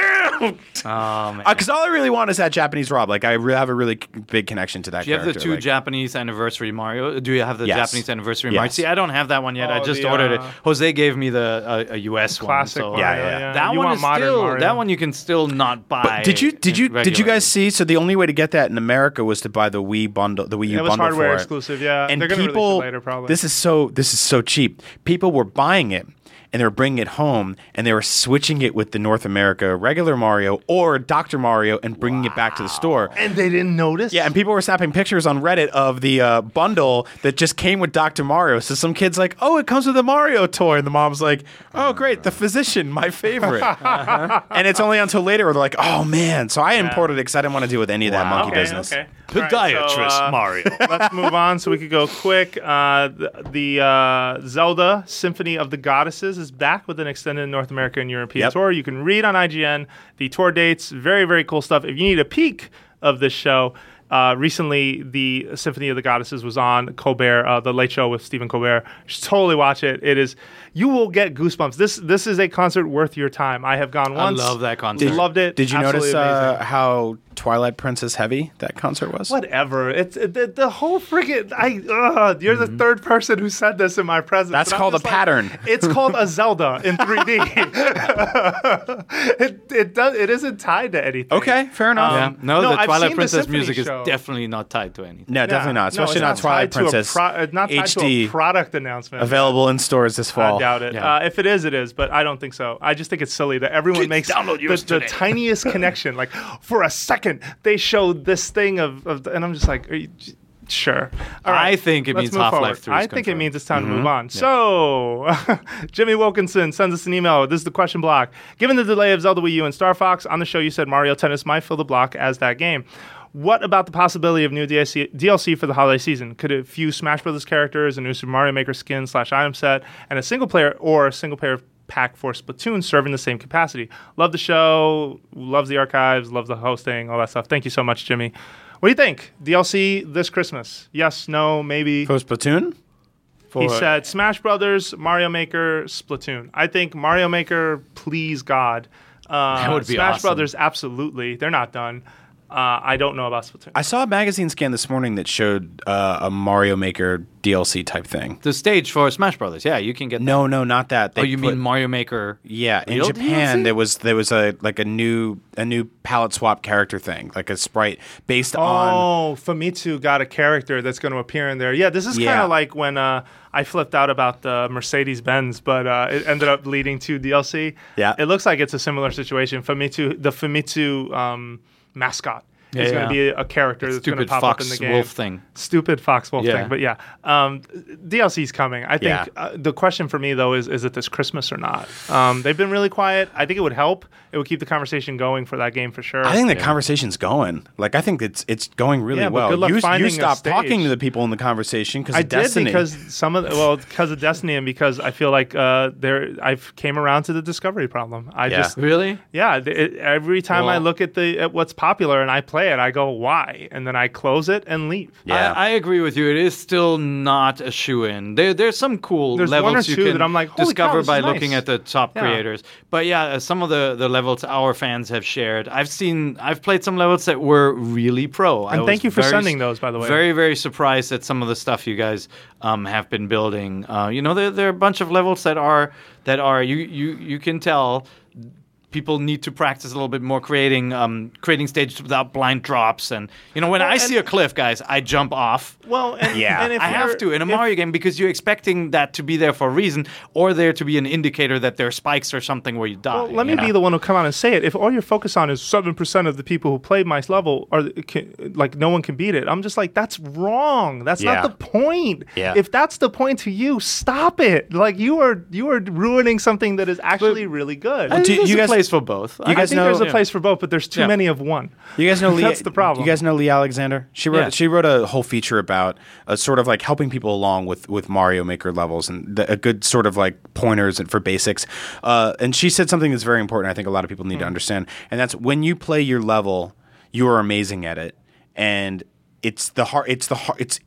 damn. Oh, man. Because all I really want is that Japanese Rob. Like I re- have a really c- big connection to that. Do you have the character. two like- Japanese anniversary Mario? Do you have the Yes. Japanese anniversary Mario? Yes. See, I don't have that one yet. I Oh, just the, ordered uh, it. Jose gave me the uh, a US Classic. one. So Yeah, Mario, yeah. That You one want is modern still Mario. that one you can still not buy. But did you did you in did you regular. guys see? So the only way to get that in America was to buy the Wii bundle, the Wii U It was bundle hardware for it. exclusive. Yeah, And they're gonna people, it later probably. this is so this is so cheap. People were buying it. And they were bringing it home, and they were switching it with the North America regular Mario or Doctor Mario, and bringing it back to the store. and they didn't notice. Yeah, and people were snapping pictures on Reddit of the uh, bundle that just came with Dr. Mario. So some kid's like, "Oh, it comes with a Mario toy," and the mom's like, "Oh, great, the physician, my favorite." [LAUGHS] And it's only until later where they're like, "Oh man!" So I imported it because I didn't want to deal with any of that monkey okay, business. Okay. All right, so, Podiatrist uh, Mario. [LAUGHS] let's move on so we could go quick. Uh, the the uh, Zelda Symphony of the Goddesses is back with an extended North America and European Yep. tour. You can read on IGN the tour dates. Very, very cool stuff. If you need a peek of this show, uh, recently the Symphony of the Goddesses was on Colbert, uh, the Late Show with Stephen Colbert. You should totally watch it. It is you will get goosebumps. This this is a concert worth your time. I have gone once. I love that concert. Loved it. Did you Absolutely notice uh, how Twilight Princess heavy that concert was? Whatever. It's it, the, the whole freaking. I. Uh, you're the third person who said this in my presence. Mm-hmm. That's called a just like, pattern. It's called a [LAUGHS] Zelda in 3D. [LAUGHS] it it does. It isn't tied to anything. Okay, fair enough. yeah. Um, No, no, the Twilight seen the Princess music show. is definitely not tied to anything. No, definitely not. Especially it's not Twilight tied to a Princess. pro- uh, not tied to a HD product announcement. available in stores this fall. I doubt it. Yeah. Uh, if it is, it is, but I don't think so. I just think it's silly that everyone Kids, makes download the, yours the today. tiniest [LAUGHS] connection. Like for a second, they showed this thing of, of and I'm just like, are you, sure. All I think it let's means move Half-Life 3 is I think it means it's time to move on. So, [LAUGHS] Jimmy Wilkinson sends us an email. This is the question block. Given the delay of Zelda Wii U and Star Fox, on the show you said Mario Tennis might fill the block as that game. What about the possibility of new DLC, DLC for the holiday season? Could a few Smash Brothers characters, a new Super Mario Maker skin slash item set, and a single player or a single player pack for Splatoon serve in the same capacity? Love the show, loves the archives, loves the hosting, all that stuff. Thank you so much, Jimmy. What do you think? DLC this Christmas? Yes, no, maybe. For Splatoon? He said Smash Brothers, Mario Maker, Splatoon. I think Mario Maker, please God. Uh, That would be Smash awesome. Brothers, absolutely. They're not done. Uh, I don't know about Splatoon. I saw a magazine scan this morning that showed uh, a Mario Maker DLC type thing. The stage for Smash Brothers. Yeah, you can get. No, no, not that. They Oh, you put- mean Mario Maker? Yeah, in Japan DLC? there was there was a like a new a new palette swap character thing, like a sprite based on Oh, Famitsu got a character that's going to appear in there. Yeah, this is kind of like when uh, I flipped out about the Mercedes Benz, but uh, it ended up leading to DLC. Yeah. it looks like it's a similar situation. Famitsu, the Famitsu um, mascot. Yeah, is going to be a character that's going to Stupid pop up in the game. Wolf thing. stupid Fox Wolf Yeah. thing. But yeah, um, is coming. I think Yeah. uh, the question for me though is is it this Christmas or not? Um, they've been really quiet. I think it would help. It would keep the conversation going for that game for sure. I think the conversation's going. Like I think it's it's going really Yeah, well. good luck you, finding you a stopped stage. talking to the people in the conversation because I of did Destiny. because some of the, well because of Destiny and because I feel like uh, there I've came around to the discovery problem. I Yeah. just Really? yeah it, every time I look at the at what's popular and I play play it, I go, why? And then I close it and leave. Yeah. I, I agree with you. It is still not a shoe in. There, there's some cool There's one levels or you two can that I'm like, discover cow, by is looking at the top Yeah. creators. But yeah, uh, some of the, the levels our fans have shared. I've seen, I've played some levels that were really pro. I And thank you for very sending those, by the way. Very, very surprised at some of the stuff you guys um, have been building. Uh, you know, there, there are a bunch of levels that are that are you you you can tell people need to practice a little bit more creating um, creating stages without blind drops and you know when I see a cliff guys I jump off Well, and, [LAUGHS] Yeah. and if I have to in a if- Mario game because you're expecting that to be there for a reason or there to be an indicator that there are spikes or something where you die. Well, let me know? be the one who come out and say it. If all you're focused on is seven percent of the people who played my level are can, like no one can beat it, I'm just like that's wrong. That's Yeah. not the point. Yeah. If that's the point to you, stop it. Like you are you are ruining something that is actually really good. I I Do you a guys- place for both. you I guys think know- there's a Yeah. place for both, but there's too Yeah. many of one. You guys know [LAUGHS] Lee, That's the problem. You guys know Lee Alexander? She wrote Yeah. she wrote a whole feature about uh, sort of like helping people along with with Mario Maker levels and the, a good sort of like pointers and for basics. Uh, and she said something that's very important. I think a lot of people need Hmm. to understand, and that's when you play your level, you are amazing at it, and it's the hard it's the hard it's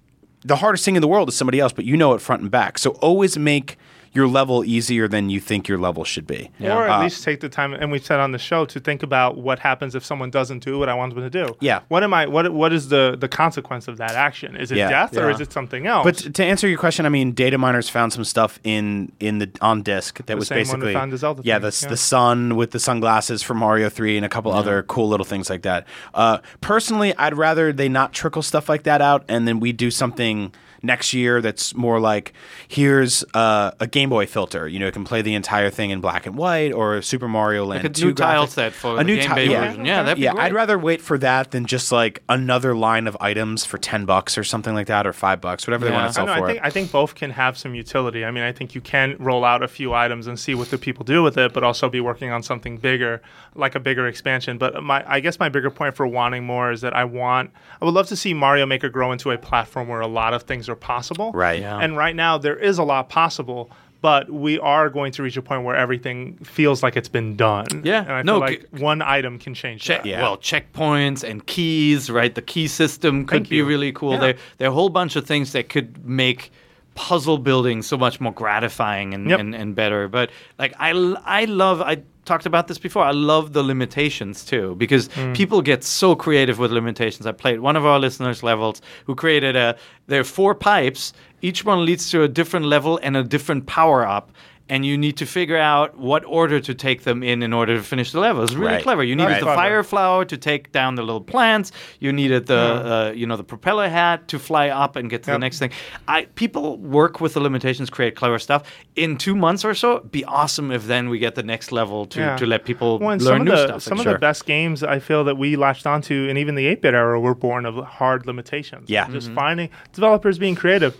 the hardest thing in the world is somebody else, but you know it front and back. So always make your level easier than you think your level should be. Or at Uh, least take the time, and we've said on the show to think about what happens if someone doesn't do what I want them to do. Yeah. What am I? What What is the the consequence of that action? Is it Yeah. death or is it something else? But to answer your question, I mean, data miners found some stuff in in the on disk that was same one basically found the Zelda yeah, the yeah. the sun with the sunglasses from Mario Three and a couple other cool little things like that. Uh, personally, I'd rather they not trickle stuff like that out, and then we do something next year that's more like here's uh, a Game Boy filter. You know, it can play the entire thing in black and white, or Super Mario Land Like a 2 new tile set for a the new Game ti- Boy yeah. version. Yeah, that'd be yeah, great. I'd rather wait for that than just like another line of items for ten bucks or something like that, or five bucks, whatever they want to sell I, know, for I think it. I think both can have some utility. I mean, I think you can roll out a few items and see what the people do with it, but also be working on something bigger, like a bigger expansion. But my, I guess my bigger point for wanting more is that I want, I would love to see Mario Maker grow into a platform where a lot of things are possible. Right. Yeah. And right now there is a lot possible. But we are going to reach a point where everything feels like it's been done. Yeah. and I No, feel like g- one item can change Check, that. Yeah. Well, checkpoints and keys, right? The key system could Thank be you. really cool. Yeah. There, there are a whole bunch of things that could make puzzle building so much more gratifying and, Yep. and, and better. But like, I, I love, I talked about this before, I love the limitations too, because Mm. people get so creative with limitations. I played one of our listeners' levels who created a, there are four pipes, each one leads to a different level and a different power up. And you need to figure out what order to take them in in order to finish the level. It's really Right. clever. You needed Right. the fire flower to take down the little plants. You needed the uh, you know the propeller hat to fly up and get to the next thing. I people work with the limitations, create clever stuff. In two months or so, be awesome if then we get the next level to, Yeah. to let people Well, learn some new of the, stuff. Some and of sure. the best games I feel that we latched onto, and even the 8-bit era, were born of hard limitations. Yeah. just Mm-hmm. finding developers being creative.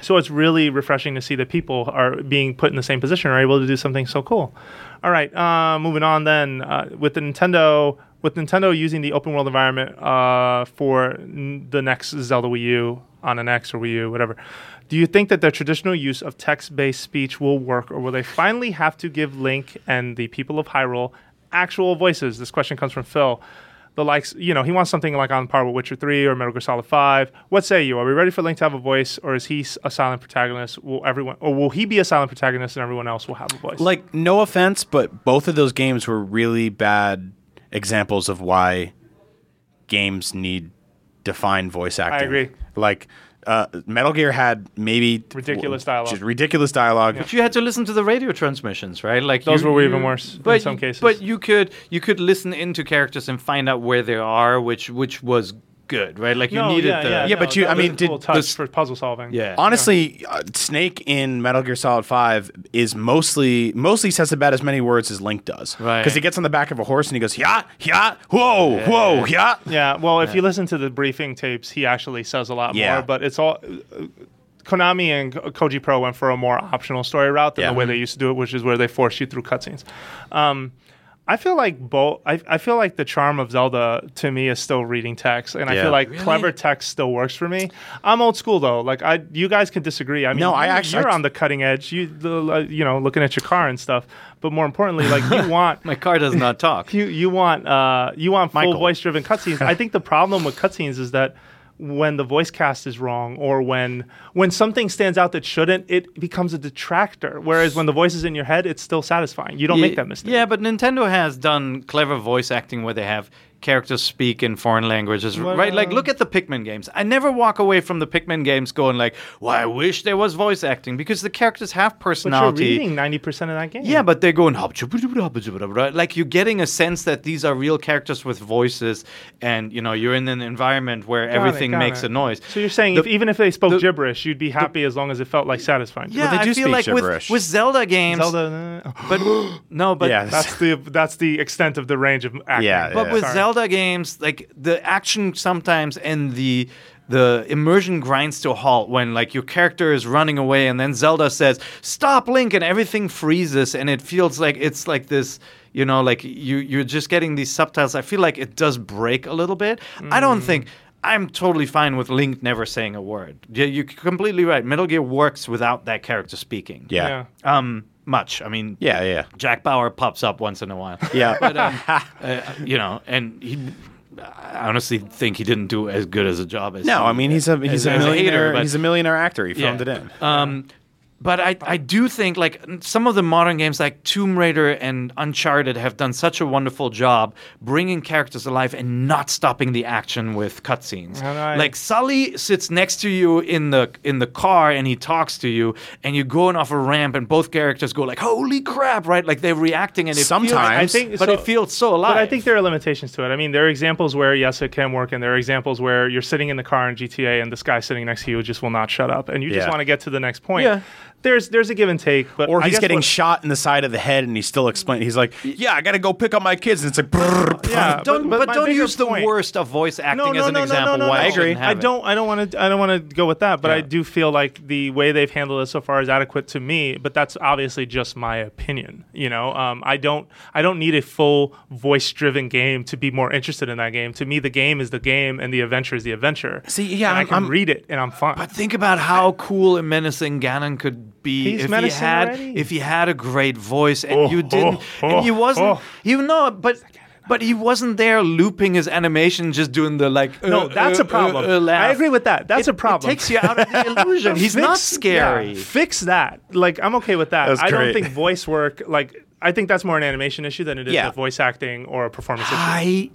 So it's really refreshing to see that people are being put in the same position, are able to do something so cool. All right, uh, moving on then uh, with the Nintendo. With Nintendo using the open world environment uh, for n- the next Zelda Wii U on an X or Wii U, whatever, do you think that their traditional use of text-based speech will work, or will they finally have to give Link and the people of Hyrule actual voices? This question comes from Phil. The likes, you know, he wants something like on par with Witcher 3 or Metal Gear Solid 5. What say you? Are we ready for Link to have a voice, or is he a silent protagonist? Will everyone, or will he be a silent protagonist and everyone else will have a voice? like no offense, but both of those games were really bad examples of why games need defined voice acting. I agree. Like uh, Metal Gear had maybe Ridiculous dialogue. just ridiculous dialogue. But you had to listen to the radio transmissions, right? Like Those you- were you- even worse but, in some cases. But you could you could listen into characters and find out where they are, which which was good, right? Like you no, needed yeah, the yeah, Yeah, no, but you- I mean, did cool touch this- for puzzle solving. yeah. Honestly, uh, Snake in Metal Gear Solid Five is mostly mostly says about as many words as Link does. Right. Because he gets on the back of a horse and he goes, yeah, yeah, whoa, whoa, yeah. Yeah, well, if you listen to the briefing tapes, he actually says a lot Yeah. more. But it's all uh, Konami and Koji Pro went for a more optional story route than Yeah. the way they used to do it, which is where they force you through cutscenes. Um, I feel like both. I, I feel like the charm of Zelda to me is still reading text, and I feel like clever text still works for me. I'm old school though. Like I, you guys can disagree. I mean, No, I you- actually- you're I- on the cutting edge. You, the, uh, you know, looking at your car and stuff. But more importantly, like you [LAUGHS] want. My car does not talk. [LAUGHS] You you want uh you want full voice driven cutscenes. I think the problem with cutscenes is that when the voice cast is wrong or when when something stands out that shouldn't, it becomes a detractor. Whereas when the voice is in your head, it's still satisfying. You don't make that mistake. Yeah, but Nintendo has done clever voice acting where they have characters speak in foreign languages, What, right? Like, uh, look at the Pikmin games. I never walk away from the Pikmin games going like, "Well, I wish there was voice acting," because the characters have personality. But you're personality. reading ninety percent of that game. Yeah, but they're going like you're getting a sense that these are real characters with voices, and you know you're in an environment where Got everything got makes it. a noise. So you're saying The- if, even if they spoke the- gibberish, you'd be happy as long as it felt like satisfying. Yeah, they I do feel speak like gibberish. with with Zelda games, Zelda. uh, [GASPS] [GASPS] but no, but Yeah, that's the that's the extent of the range of acting. Yeah, But yeah. with Sorry. Zelda games, like the action sometimes and the the immersion grinds to a halt when like your character is running away and then Zelda says, "Stop, Link," and everything freezes and it feels like it's like this. You know, like you you're just getting these subtitles. I feel like it does break a little bit. I don't Mm. think. I'm totally fine with Link never saying a word. Yeah, you're completely right. Metal Gear works without that character speaking. Yeah. Yeah. Yeah, Um, much. I mean, yeah. Yeah. Jack Bauer pops up once in a while. [LAUGHS] Yeah. but um, uh, you know, and he, I honestly think he didn't do as good as a job as. No, he- I mean he's a he's as- a millionaire. hater, but- he's a millionaire actor. He filmed yeah. it in. Um, but I, I do think like some of the modern games like Tomb Raider and Uncharted have done such a wonderful job bringing characters alive and not stopping the action with cutscenes. And I- Like Sully sits next to you in the in the car and he talks to you and you're going off a ramp and both characters go like holy crap right like they're reacting and it Sometimes. I I think but so- it feels so alive. But I think there are limitations to it. I mean, there are examples where yes, it can work, and there are examples where you're sitting in the car in GTA and this guy sitting next to you just will not shut up, and you just Yeah. want to get to the next point. Yeah. There's there's a give and take, but Or I he's getting what- shot in the side of the head, and he's still explaining. He's like, "Yeah, I got to go pick up my kids," and it's like, brrr, Yeah, don't but- but, but don't bigger use the point- worst of voice acting no, no, as an no, no, example. no, no, why no. it shouldn't have I it. don't. I don't want to. I don't want to go with that. But I do feel like the way they've handled it so far is adequate to me. But that's obviously just my opinion. You know, um, I don't. I don't need a full voice-driven game to be more interested in that game. To me, the game is the game, and the adventure is the adventure. See, yeah, and I I'm- can I'm- read it, and I'm fine. But think about how cool and menacing Ganon could be He's if he had already. if he had a great voice and Oh, you didn't oh, and he oh, wasn't oh. you know but but he wasn't there looping his animation just doing the like no, uh, that's uh, a problem. uh, uh, laugh. I agree with that. That's It- a problem. It takes you out of the [LAUGHS] illusion. He's not scary. yeah, fix that. Like I'm okay with that. That's I don't think voice work. Like I think that's more an animation issue than it is Yeah. a voice acting or a performance issue. I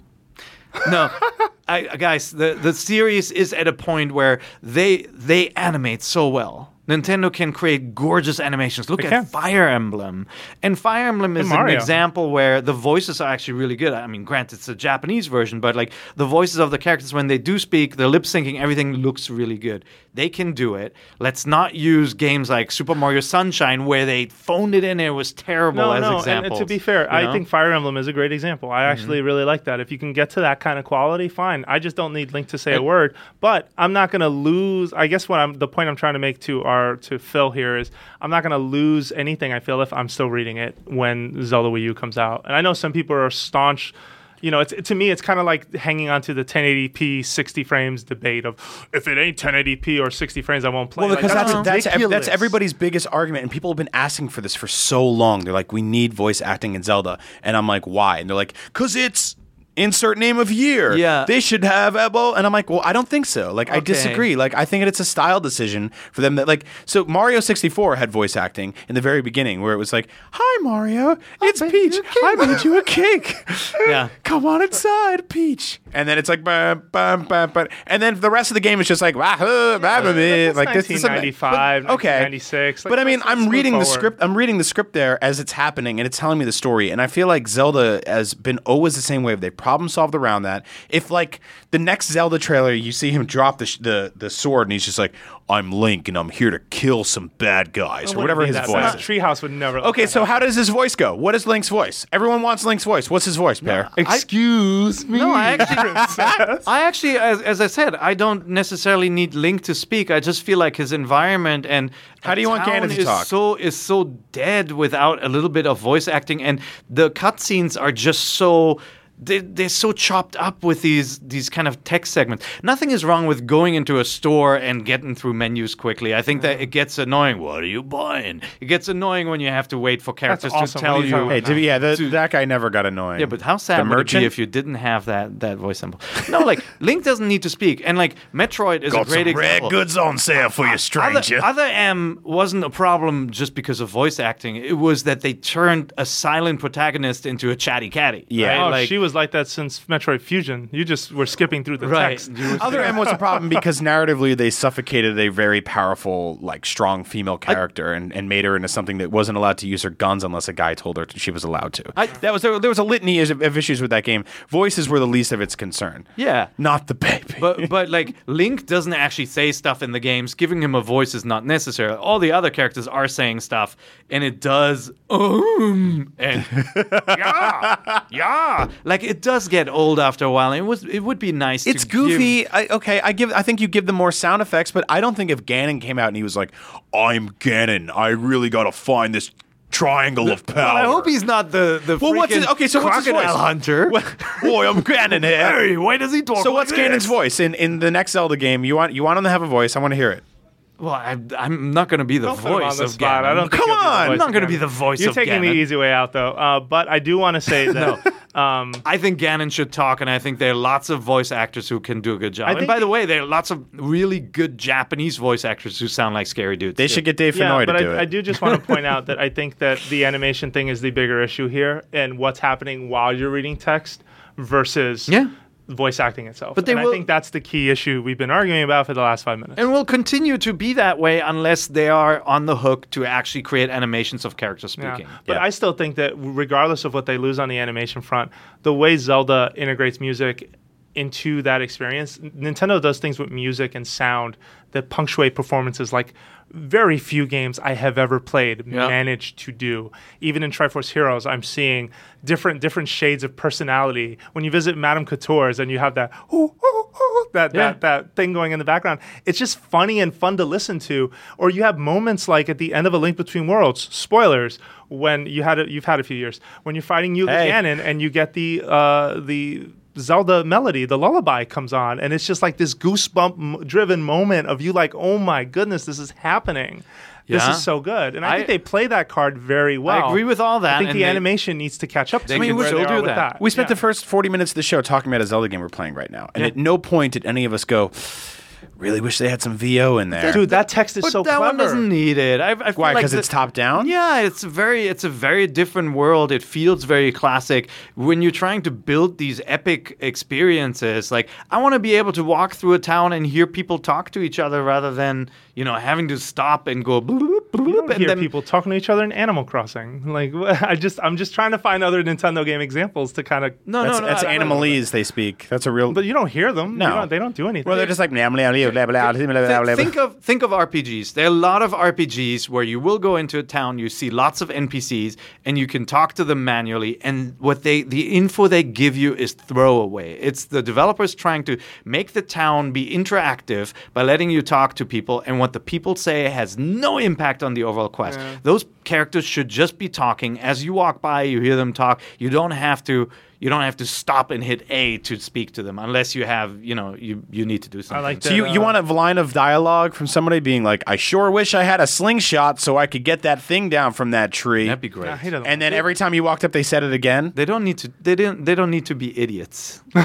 no, [LAUGHS] I, guys, the the series is at a point where they they animate so well. Nintendo can create gorgeous animations. Look They at can. Fire Emblem, and Fire Emblem is an example where the voices are actually really good. I mean, granted, it's a Japanese version, but like the voices of the characters when they do speak, the lip syncing, everything looks really good. They can do it. Let's not use games like Super Mario Sunshine where they phoned it in and it was terrible No, as no. And examples. to be fair, you I think Fire Emblem is a great example. I mm-hmm. actually really like that. If you can get to that kind of quality, fine. I just don't need Link to say a word. But I'm not going to lose. I guess what I'm the point I'm trying to make to our to Phil here is I'm not going to lose anything. I feel if I'm still reading it when Zelda Wii U comes out. And I know some people are staunch. You know, it's to me, it's kind of like hanging on to the 1080p 60 frames debate of if it ain't 1080p or 60 frames, I won't play. Well, Like, because that's that's ev- that's everybody's biggest argument, and people have been asking for this for so long. They're like, "We need voice acting in Zelda," and I'm like, "Why?" And they're like, "Cause it's." Insert name of year. Yeah. they should have Ebo, and I'm like, well, I don't think so. Like, I Okay. disagree. Like, I think it's a style decision for them. That like, so Mario 64 had voice acting in the very beginning, where it was like, "Hi, Mario, it's made Peach. you a cake." I made you a cake. [LAUGHS] Yeah. come on inside, Peach." And then it's like, bam, bam, bam, bam. and then the rest of the game is just like, wahoo, blah, blah, blah. That's like this is a- 1995, but- okay, 1996. Like, but I mean, let's- let's I'm move reading the forward. script. I'm reading the script there as it's happening, and it's telling me the story. And I feel like Zelda has been always the same way. They problem solved around that. If like the next Zelda trailer, you see him drop the sh- the the sword, and he's just like, "I'm Link, and I'm here to kill some bad guys," or whatever his That- voice. that is. Treehouse would never. Okay, so happen. how does his voice go? What is Link's voice? Everyone wants Link's voice. What's his voice, Peer? excuse me. No, I actually, [LAUGHS] I actually, as, as I said, I don't necessarily need Link to speak. I just feel like his environment and How do you want town Ganon to is talk? So is so dead without a little bit of voice acting, and the cutscenes are just so. They, they're so chopped up with these these kind of text segments. Nothing is wrong with going into a store and getting through menus quickly. I think that it gets annoying. What are you buying? It gets annoying when you have to wait for characters awesome. to tell you you. Hey, to yeah, the, To- that guy never got annoying. Yeah, but how sad the would it merchant? be if you didn't have that that voice symbol? No, like [LAUGHS] Link doesn't need to speak, and like Metroid is a great example. Rare goods on sale for you, Other, other M wasn't a problem just because of voice acting. It was that they turned a silent protagonist into a chatty catty. Yeah. right? Oh, like, she was like that since Metroid Fusion. You just were skipping through the right. text. Other M was a problem [LAUGHS] because narratively they suffocated a very powerful, like strong female character and, and made her into something that wasn't allowed to use her guns unless a guy told her she was allowed to. I- that was there, there was a litany of, of issues with that game. Voices were the least of its concern. yeah. Not the baby. But but like Link doesn't actually say stuff in the games. Giving him a voice is not necessary. All the other characters are saying stuff, and it does um and [LAUGHS] yeah yeah. Like it does get old after a while. And it was it would be nice. it's to give- goofy. I, okay, I give. I think you give them more sound effects, but I don't think if Ganon came out and he was like, "I'm Ganon. I really got to find this triangle of power." Well, I hope he's not the the Well, what's his- okay, so what's his crocodile voice? hunter. Boy, I'm Ganon here. [LAUGHS] Hey, why does he talk? So like what's Ganon's voice in, in the next Zelda game? You want you want him to have a voice? I want to hear it. Well, I, I'm not going to be the Don't put him on voice the of spot. Ganon. I don't Come you'll be the on! I'm not gonna be the voice of Ganon. You're of taking the easy way out, though. Uh, but I do want to say [LAUGHS] that. um, I think Ganon should talk, and I think there are lots of voice actors who can do a good job. I And by the the- way, there are lots of really good Japanese voice actors who sound like scary dudes. They too. should get Dave yeah, Fennoy but to do I, it. I do just want to point out [LAUGHS] that I think that the animation thing is the bigger issue here, and what's happening while you're reading text versus Yeah. Voice acting itself. But they and will- I think that's the key issue we've been arguing about for the last five minutes. and will continue to be that way unless they are on the hook to actually create animations of characters Yeah. speaking. But Yeah. I still think that regardless of what they lose on the animation front, the way Zelda integrates music into that experience, Nintendo does things with music and sound that punctuate performances like very few games I have ever played Yeah. managed to do. Even in Triforce Heroes, I'm seeing different different shades of personality. When you visit Madame Couture's and you have that "Ooh, ooh, ooh," that, Yeah. that that thing going in the background, it's just funny and fun to listen to. Or you have moments like at the end of A Link Between Worlds, spoilers, when you had a, you've had a few years when you're fighting Yuga Hey. Ganon and you get the uh, the Zelda melody, the lullaby comes on, and it's just like this goosebump driven moment of you like, oh my goodness, this is happening. This is so good, and I, I- think they play that card very well. I agree with all that, I think the they- animation needs to catch up. to They where can they still do with that. we spent Yeah. the first 40 minutes of the show talking about a Zelda game we're playing right now. And Yeah. at no point did any of us go, really wish they had some VO in there. Dude, that text is But so that clever. one doesn't need it. I, I feel Why? Because the- it's top down? Yeah, it's very it's a very different world. It feels very classic. When you're trying to build these epic experiences, like I want to be able to walk through a town and hear people talk to each other rather than, you know, having to stop and go bloop, bloop, bloop, You don't and hear then people talking to each other in Animal Crossing. [LAUGHS] Like [LAUGHS] I just, I'm just trying to find other Nintendo game examples to kind of. No, That's, no, no. that's I- I- Animalese they speak. That's a real. But you don't hear them. No. don't- they don't do anything. well, they're just like. blah, blah, blah, blah, blah, blah, blah, blah. Think of think of RPGs. There are a lot of RPGs where you will go into a town, you see lots of NPCs, and you can talk to them manually. And what they the info they give you is throwaway. It's the developers trying to make the town be interactive by letting you talk to people, and what the people say has no impact on the overall quest. Those characters should just be talking as you walk by. You hear them talk. You don't have to. You don't have to stop and hit A to speak to them unless you have, you know, you, you need to do something. like that, So you, you uh, want a line of dialogue from somebody being like, "I sure wish I had a slingshot so I could get that thing down from that tree." That'd be great. Nah, he doesn't And then every time you walked up, they said it again. They don't need to. They didn't. They don't need to be idiots. [LAUGHS]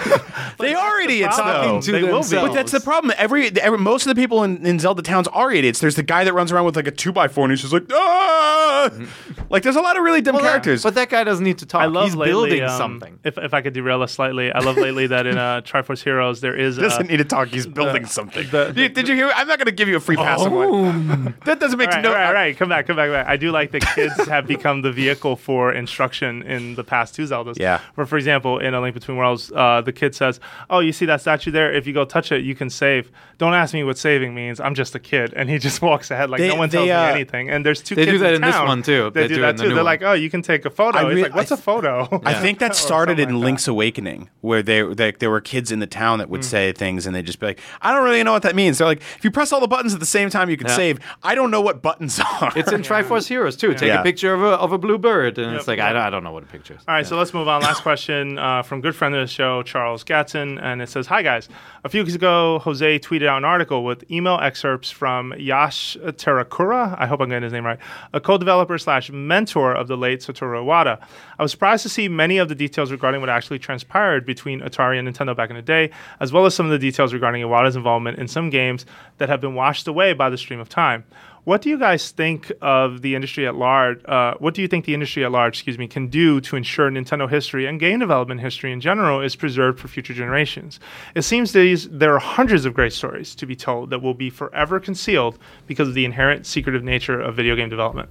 They are idiots, problem. though. to They will be. But that's the problem. Every, every most of the people in, in Zelda towns are idiots. There's the guy that runs around with like a two by four and he's just like, ah! [LAUGHS] like there's a lot of really dumb characters. But that guy doesn't need to talk. I love He's lately, building um, something. If, if I could derail us slightly, I love lately that in uh, [LAUGHS] Triforce Heroes there is He doesn't uh, need to talk. He's [LAUGHS] building something. the- did, did you hear? I'm not going to give you a free pass. on one. [LAUGHS] That doesn't make All right, no. all right, all right, come back, come back, back. I do like that kids have become the vehicle for instruction in the past two Zeldas. Yeah. Where, for example, in A Link Between Worlds, uh, the kid says, "Oh, you see that statue there? If you go touch it, you can save. Don't ask me what saving means. I'm just a kid." And he just walks ahead like They- no one they, tells uh, me anything. And there's two They do that in, in this one, too. They, They do do that in the too. They're one. like, "Oh, you can take a photo." I He's re- like, "What's I a photo?" I think that Or started something in like Link's Awakening, where they, they there were kids in the town that would Mm. say things, and they'd just be like, "I don't really know what that means." They're like, "If you press all the buttons at the same time, you can Yeah. save." I don't know what buttons [LAUGHS] are. It's in Triforce Heroes too. Take Yeah. a picture of a, of a blue bird, and Yep. it's like I, don't- I don't know what a picture is. All right, so let's move on. Last [LAUGHS] question uh, from good friend of the show, Charles Gatson, and it says, "Hi guys. A few weeks ago, Jose tweeted out an article with email excerpts from Yash Terakura. I hope I'm getting his name right. A co-developer slash mentor of the late Satoru Iwata. I was surprised to see many of the details regarding what actually transpired between Atari and Nintendo back in the day, as well as some of the details regarding Iwata's involvement in some games that have been washed away by the stream of time." What do you guys think of the industry at large? Uh, what do you think the industry at large, excuse me, can do to ensure Nintendo history and game development history in general is preserved for future generations? It seems these there are hundreds of great stories to be told that will be forever concealed because of the inherent secretive nature of video game development.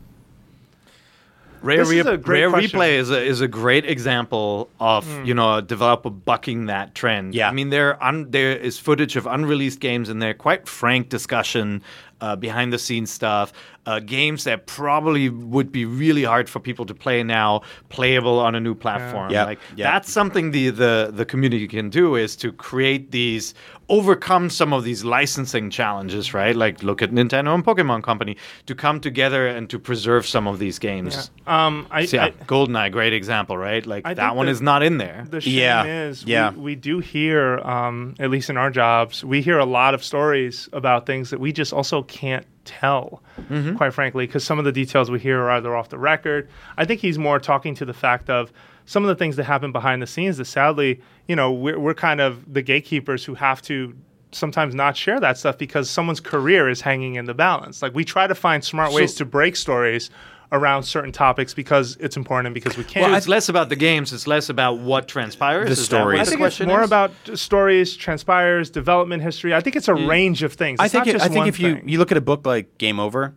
Rare, Re- Rare. Replay is a, is a great example of you know a developer bucking that trend. Yeah. I mean there un- there is footage of unreleased games in there, quite frank discussion, uh, behind the scenes stuff, uh, games that probably would be really hard for people to play now, playable on a new platform. Yeah. Like Yeah. that's something the, the the community can do is to create these overcome some of these licensing challenges, right? Like look at Nintendo and Pokemon Company to come together and to preserve some of these games. Um, I, So, yeah, I- GoldenEye, great example, right? Like I that think one is not in there. The shame Yeah, is, yeah. We, we do hear, um, at least in our jobs, we hear a lot of stories about things that we just also can't tell, Mm-hmm. quite frankly, because some of the details we hear are either off the record. I think he's more talking to the fact of some of the things that happen behind the scenes that sadly, you know, we're, we're kind of the gatekeepers who have to sometimes not share that stuff because someone's career is hanging in the balance. Like we try to find smart ways to break stories around certain topics because it's important and because we can. Well, it's less about the games. It's less about what transpires. The Is that what stories. I the think it's more is? about stories, transpires, development history. I think it's a range of things. I think not it, just I think one if you thing. Mm-hmm. you look at a book like Game Over,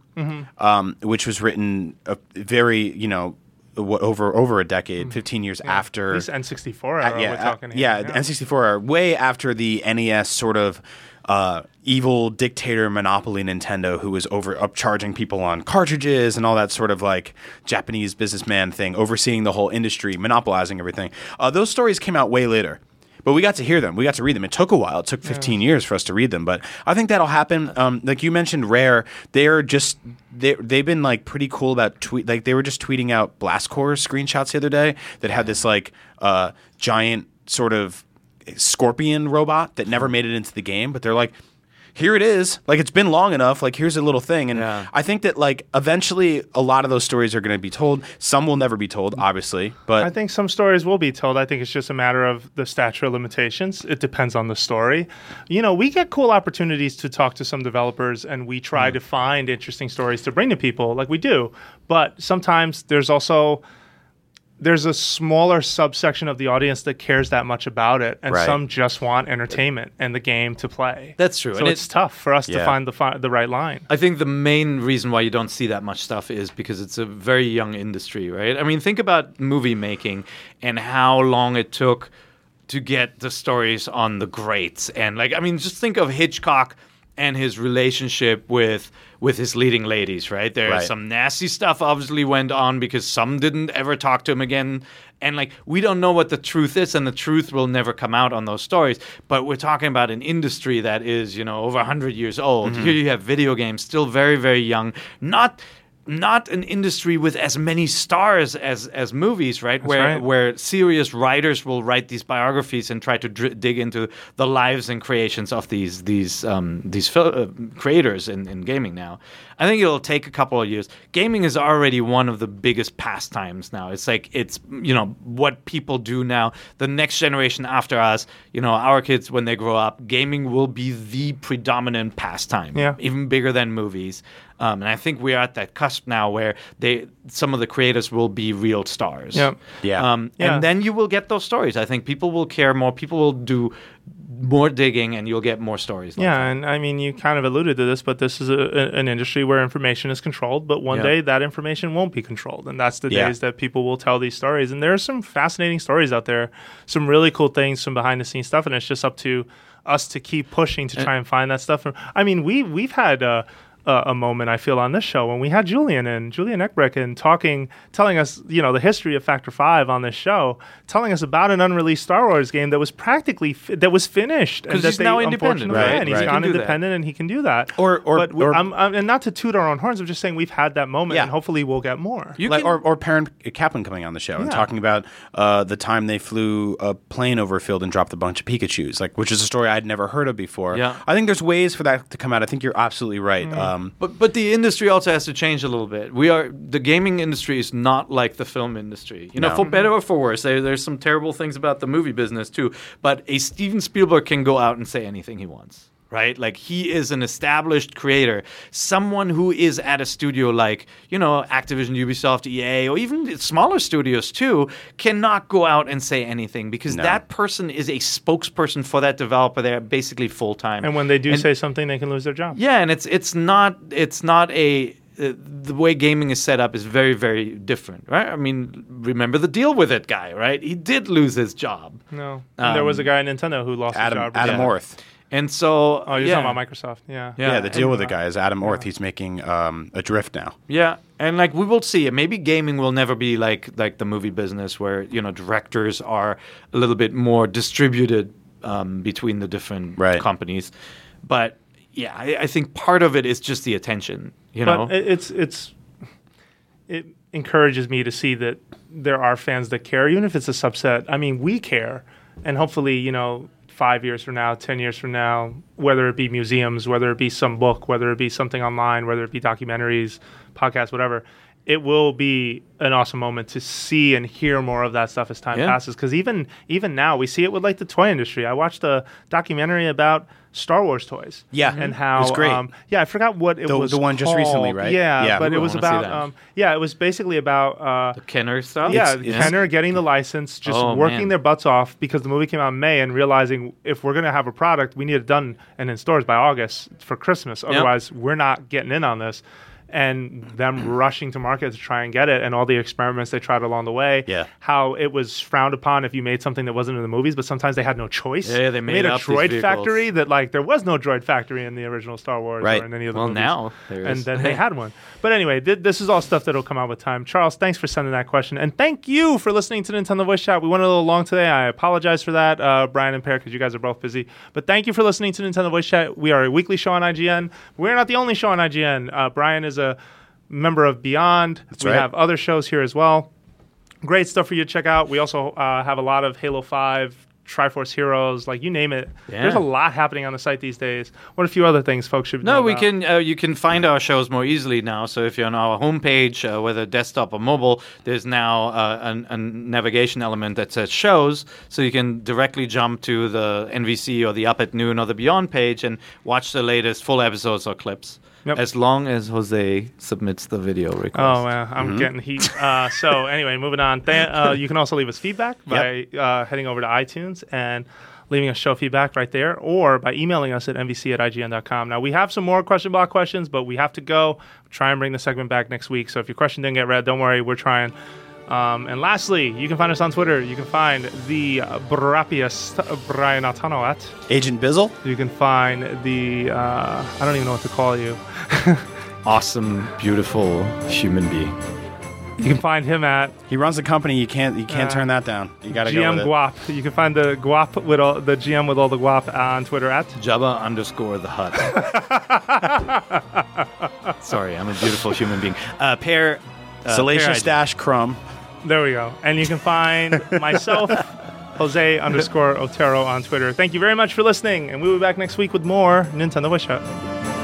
um, which was written a very you know what, over over a decade, fifteen years after at least N64 uh, era, yeah, we're uh, talking yeah, N64 are way after the NES sort of uh, evil dictator monopoly Nintendo, who was over upcharging people on cartridges and all that sort of like Japanese businessman thing, overseeing the whole industry, monopolizing everything. Uh, those stories came out way later. But we got to hear them. We got to read them. It took a while. It took 15 years for us to read them. But I think that'll happen. Um, like you mentioned, Rare. They're just they they've been like pretty cool about tweet. Like they were just tweeting out Blast Corps screenshots the other day that had this like uh, giant sort of scorpion robot that never made it into the game. But they're like, here it is. Like it's been long enough. Like here's a little thing. And Yeah. I think that like eventually a lot of those stories are going to be told. Some will never be told, obviously. But I think some stories will be told. I think it's just a matter of the statute of limitations. It depends on the story. You know, we get cool opportunities to talk to some developers and we try mm. to find interesting stories to bring to people like we do. But sometimes there's also there's a smaller subsection of the audience that cares that much about it and Right. some just want entertainment and the game to play. That's true, So and it's it- tough for us to find the fi- the right line. I think the main reason why you don't see that much stuff is because it's a very young industry, right? I mean, think about movie making and how long it took to get the stories on the greats. And like, I mean, just think of Hitchcock and his relationship with with his leading ladies, right? There's Right. some nasty stuff obviously went on because some didn't ever talk to him again. And like we don't know what the truth is and the truth will never come out on those stories, but we're talking about an industry that is, you know, over 100 years old. Mm-hmm. Here you have video games still very very young. Not not an industry with as many stars as as movies, right? where right. where serious writers will write these biographies and try to dr- dig into the lives and creations of these these um, these fil- uh, creators in, in gaming now. I think it'll take a couple of years. Gaming is already one of the biggest pastimes now. It's like it's you know what people do now. The next generation after us, you know, our kids when they grow up, gaming will be the predominant pastime. Yeah. even bigger than movies. Um, and I think we are at that cusp now where they some of the creators will be real stars. Yep. Yeah. Um, Yeah. And then you will get those stories. I think people will care more. People will do more digging, and you'll get more stories. Like Yeah, that. and I mean, you kind of alluded to this, but this is a, a- an industry where information is controlled. But one Yeah. day that information won't be controlled, and that's the Yeah. days that people will tell these stories. And there are some fascinating stories out there, some really cool things, some behind the scenes stuff, and it's just up to us to keep pushing to try and find that stuff. I mean, we we've had. Uh, a a moment I feel on this show when we had Julian and Julian Eggebrecht and talking, telling us, you know, the history of Factor Five on this show, telling us about an unreleased Star Wars game that was practically fi- that was finished and 'Cause that he's they now independent, unfortunately- right? Yeah, and he's Right. gone He can do that. independent and he can do that. Or- or- but or- I'm, I'm, and not to toot our own horns, I'm just saying we've had that moment, Yeah. and hopefully we'll get more. You like, can- or, or Perrin Kaplan coming on the show and talking about uh, the time they flew a plane over a field and dropped a bunch of Pikachu's, like which is a story I'd never heard of before. Yeah. I think there's ways for that to come out. I think you're absolutely right. Mm. Um, Um, but but the industry also has to change a little bit. We are the gaming industry is not like the film industry. You know, No. for better or for worse. There, there's some terrible things about the movie business too. But a Steven Spielberg can go out and say anything he wants. Right? Like he is an established creator, someone who is at a studio like, you know, Activision, Ubisoft, EA, or even smaller studios too, cannot go out and say anything because No. that person is a spokesperson for that developer. They're basically full time. And when they do say something, they can lose their job. Yeah, and it's it's not it's not a uh, the way gaming is set up is very very different, right? I mean, remember the deal with it guy, right? He did lose his job, No, and there was a Um, guy at Nintendo who lost Adam his job. Adam Yeah. Orth. And so Oh, you're yeah, talking about Microsoft. Yeah. Yeah. Yeah, the deal with the guy is Adam Orth. He's making um, Adrift now. yeah, and like we will see. Maybe gaming will never be like like the movie business, where you know directors are a little bit more distributed um, between the different Right. companies, but. Yeah, I, I think part of it is just the attention. You know, But it, it's it's it encourages me to see that there are fans that care, even if it's a subset. I mean, we care, and hopefully, you know, five years from now, ten years from now, whether it be museums, whether it be some book, whether it be something online, whether it be documentaries, podcasts, whatever. It will be an awesome moment to see and hear more of that stuff as time Yeah. passes. Because even even now, we see it with like the toy industry. I watched a documentary about Star Wars toys. Yeah. and Mhm. how It was great. Um, yeah, I forgot what it The- was. the one just recently, right? Yeah, Yeah. but it was about. Um, yeah, it was basically about. Uh, Kenner stuff. yeah, It's- it's- Kenner getting the license, just Oh, working man. their butts off because the movie came out in May, and realizing if we're going to have a product, we need it done and in stores by August for Christmas. Otherwise, we're not getting in on this. And them [CLEARS THROAT] rushing to market to try and get it, and all the experiments they tried along the way. Yeah. How it was frowned upon if you made something that wasn't in the movies, but sometimes they had no choice. Yeah, they made a up these droid factory that like there was no droid factory in the original Star Wars Right. or in any of the Well, movies. now there and then [LAUGHS] they had one. But anyway, th- this is all stuff that'll come out with time. Charles, thanks for sending that question, and thank you for listening to Nintendo Voice Chat. We went a little long today. I apologize for that, uh, Brian and Peer, because you guys are both busy. But thank you for listening to Nintendo Voice Chat. We are a weekly show on IGN. We're not the only show on IGN. Uh, Brian is a member of Beyond. we right. have other shows here as well. Great stuff for you to check out. We also uh, have a lot of Halo Five. Triforce Heroes, like you name it. Yeah. There's a lot happening on the site these days. What a few other things folks should know No, we about? can. Uh, you can find our shows more easily now. So if you're on our homepage, uh, whether desktop or mobile, there's now uh, an, a navigation element that says shows, so you can directly jump to the NVC or the Up at Noon or the Beyond page and watch the latest full episodes or clips. Yep. As long as Jose submits the video request. Oh, uh, I'm getting heat. Uh, so [LAUGHS] anyway, moving on. Th- uh, you can also leave us feedback by uh, heading over to iTunes and leaving us show feedback right there, or by emailing us at nvc at ign.com. Now we have some more question block questions, but we have to go. Try and bring the segment back next week. So if your question didn't get read, don't worry, we're trying. Um, and lastly, you can find us on Twitter. You can find the uh, brappiest Brian Altano at. Agent Bizzle. You can find the uh, I don't even know what to call you. [LAUGHS] Awesome, beautiful human being. You can find him at He runs a company. You can't. You can't Uh, turn that down. You got to go GM with it. Guap. You can find the Guap with all the GM with all the Guap on Twitter at. Jabba underscore the hut. [LAUGHS] Sorry, I'm a beautiful human being. Uh, Peer. Uh, Salacious Peer Dash Crumb. There we go. And you can find myself, [LAUGHS] Jose underscore Otero on Twitter. Thank you very much for listening, and we'll be back next week with more Nintendo Wish Chat.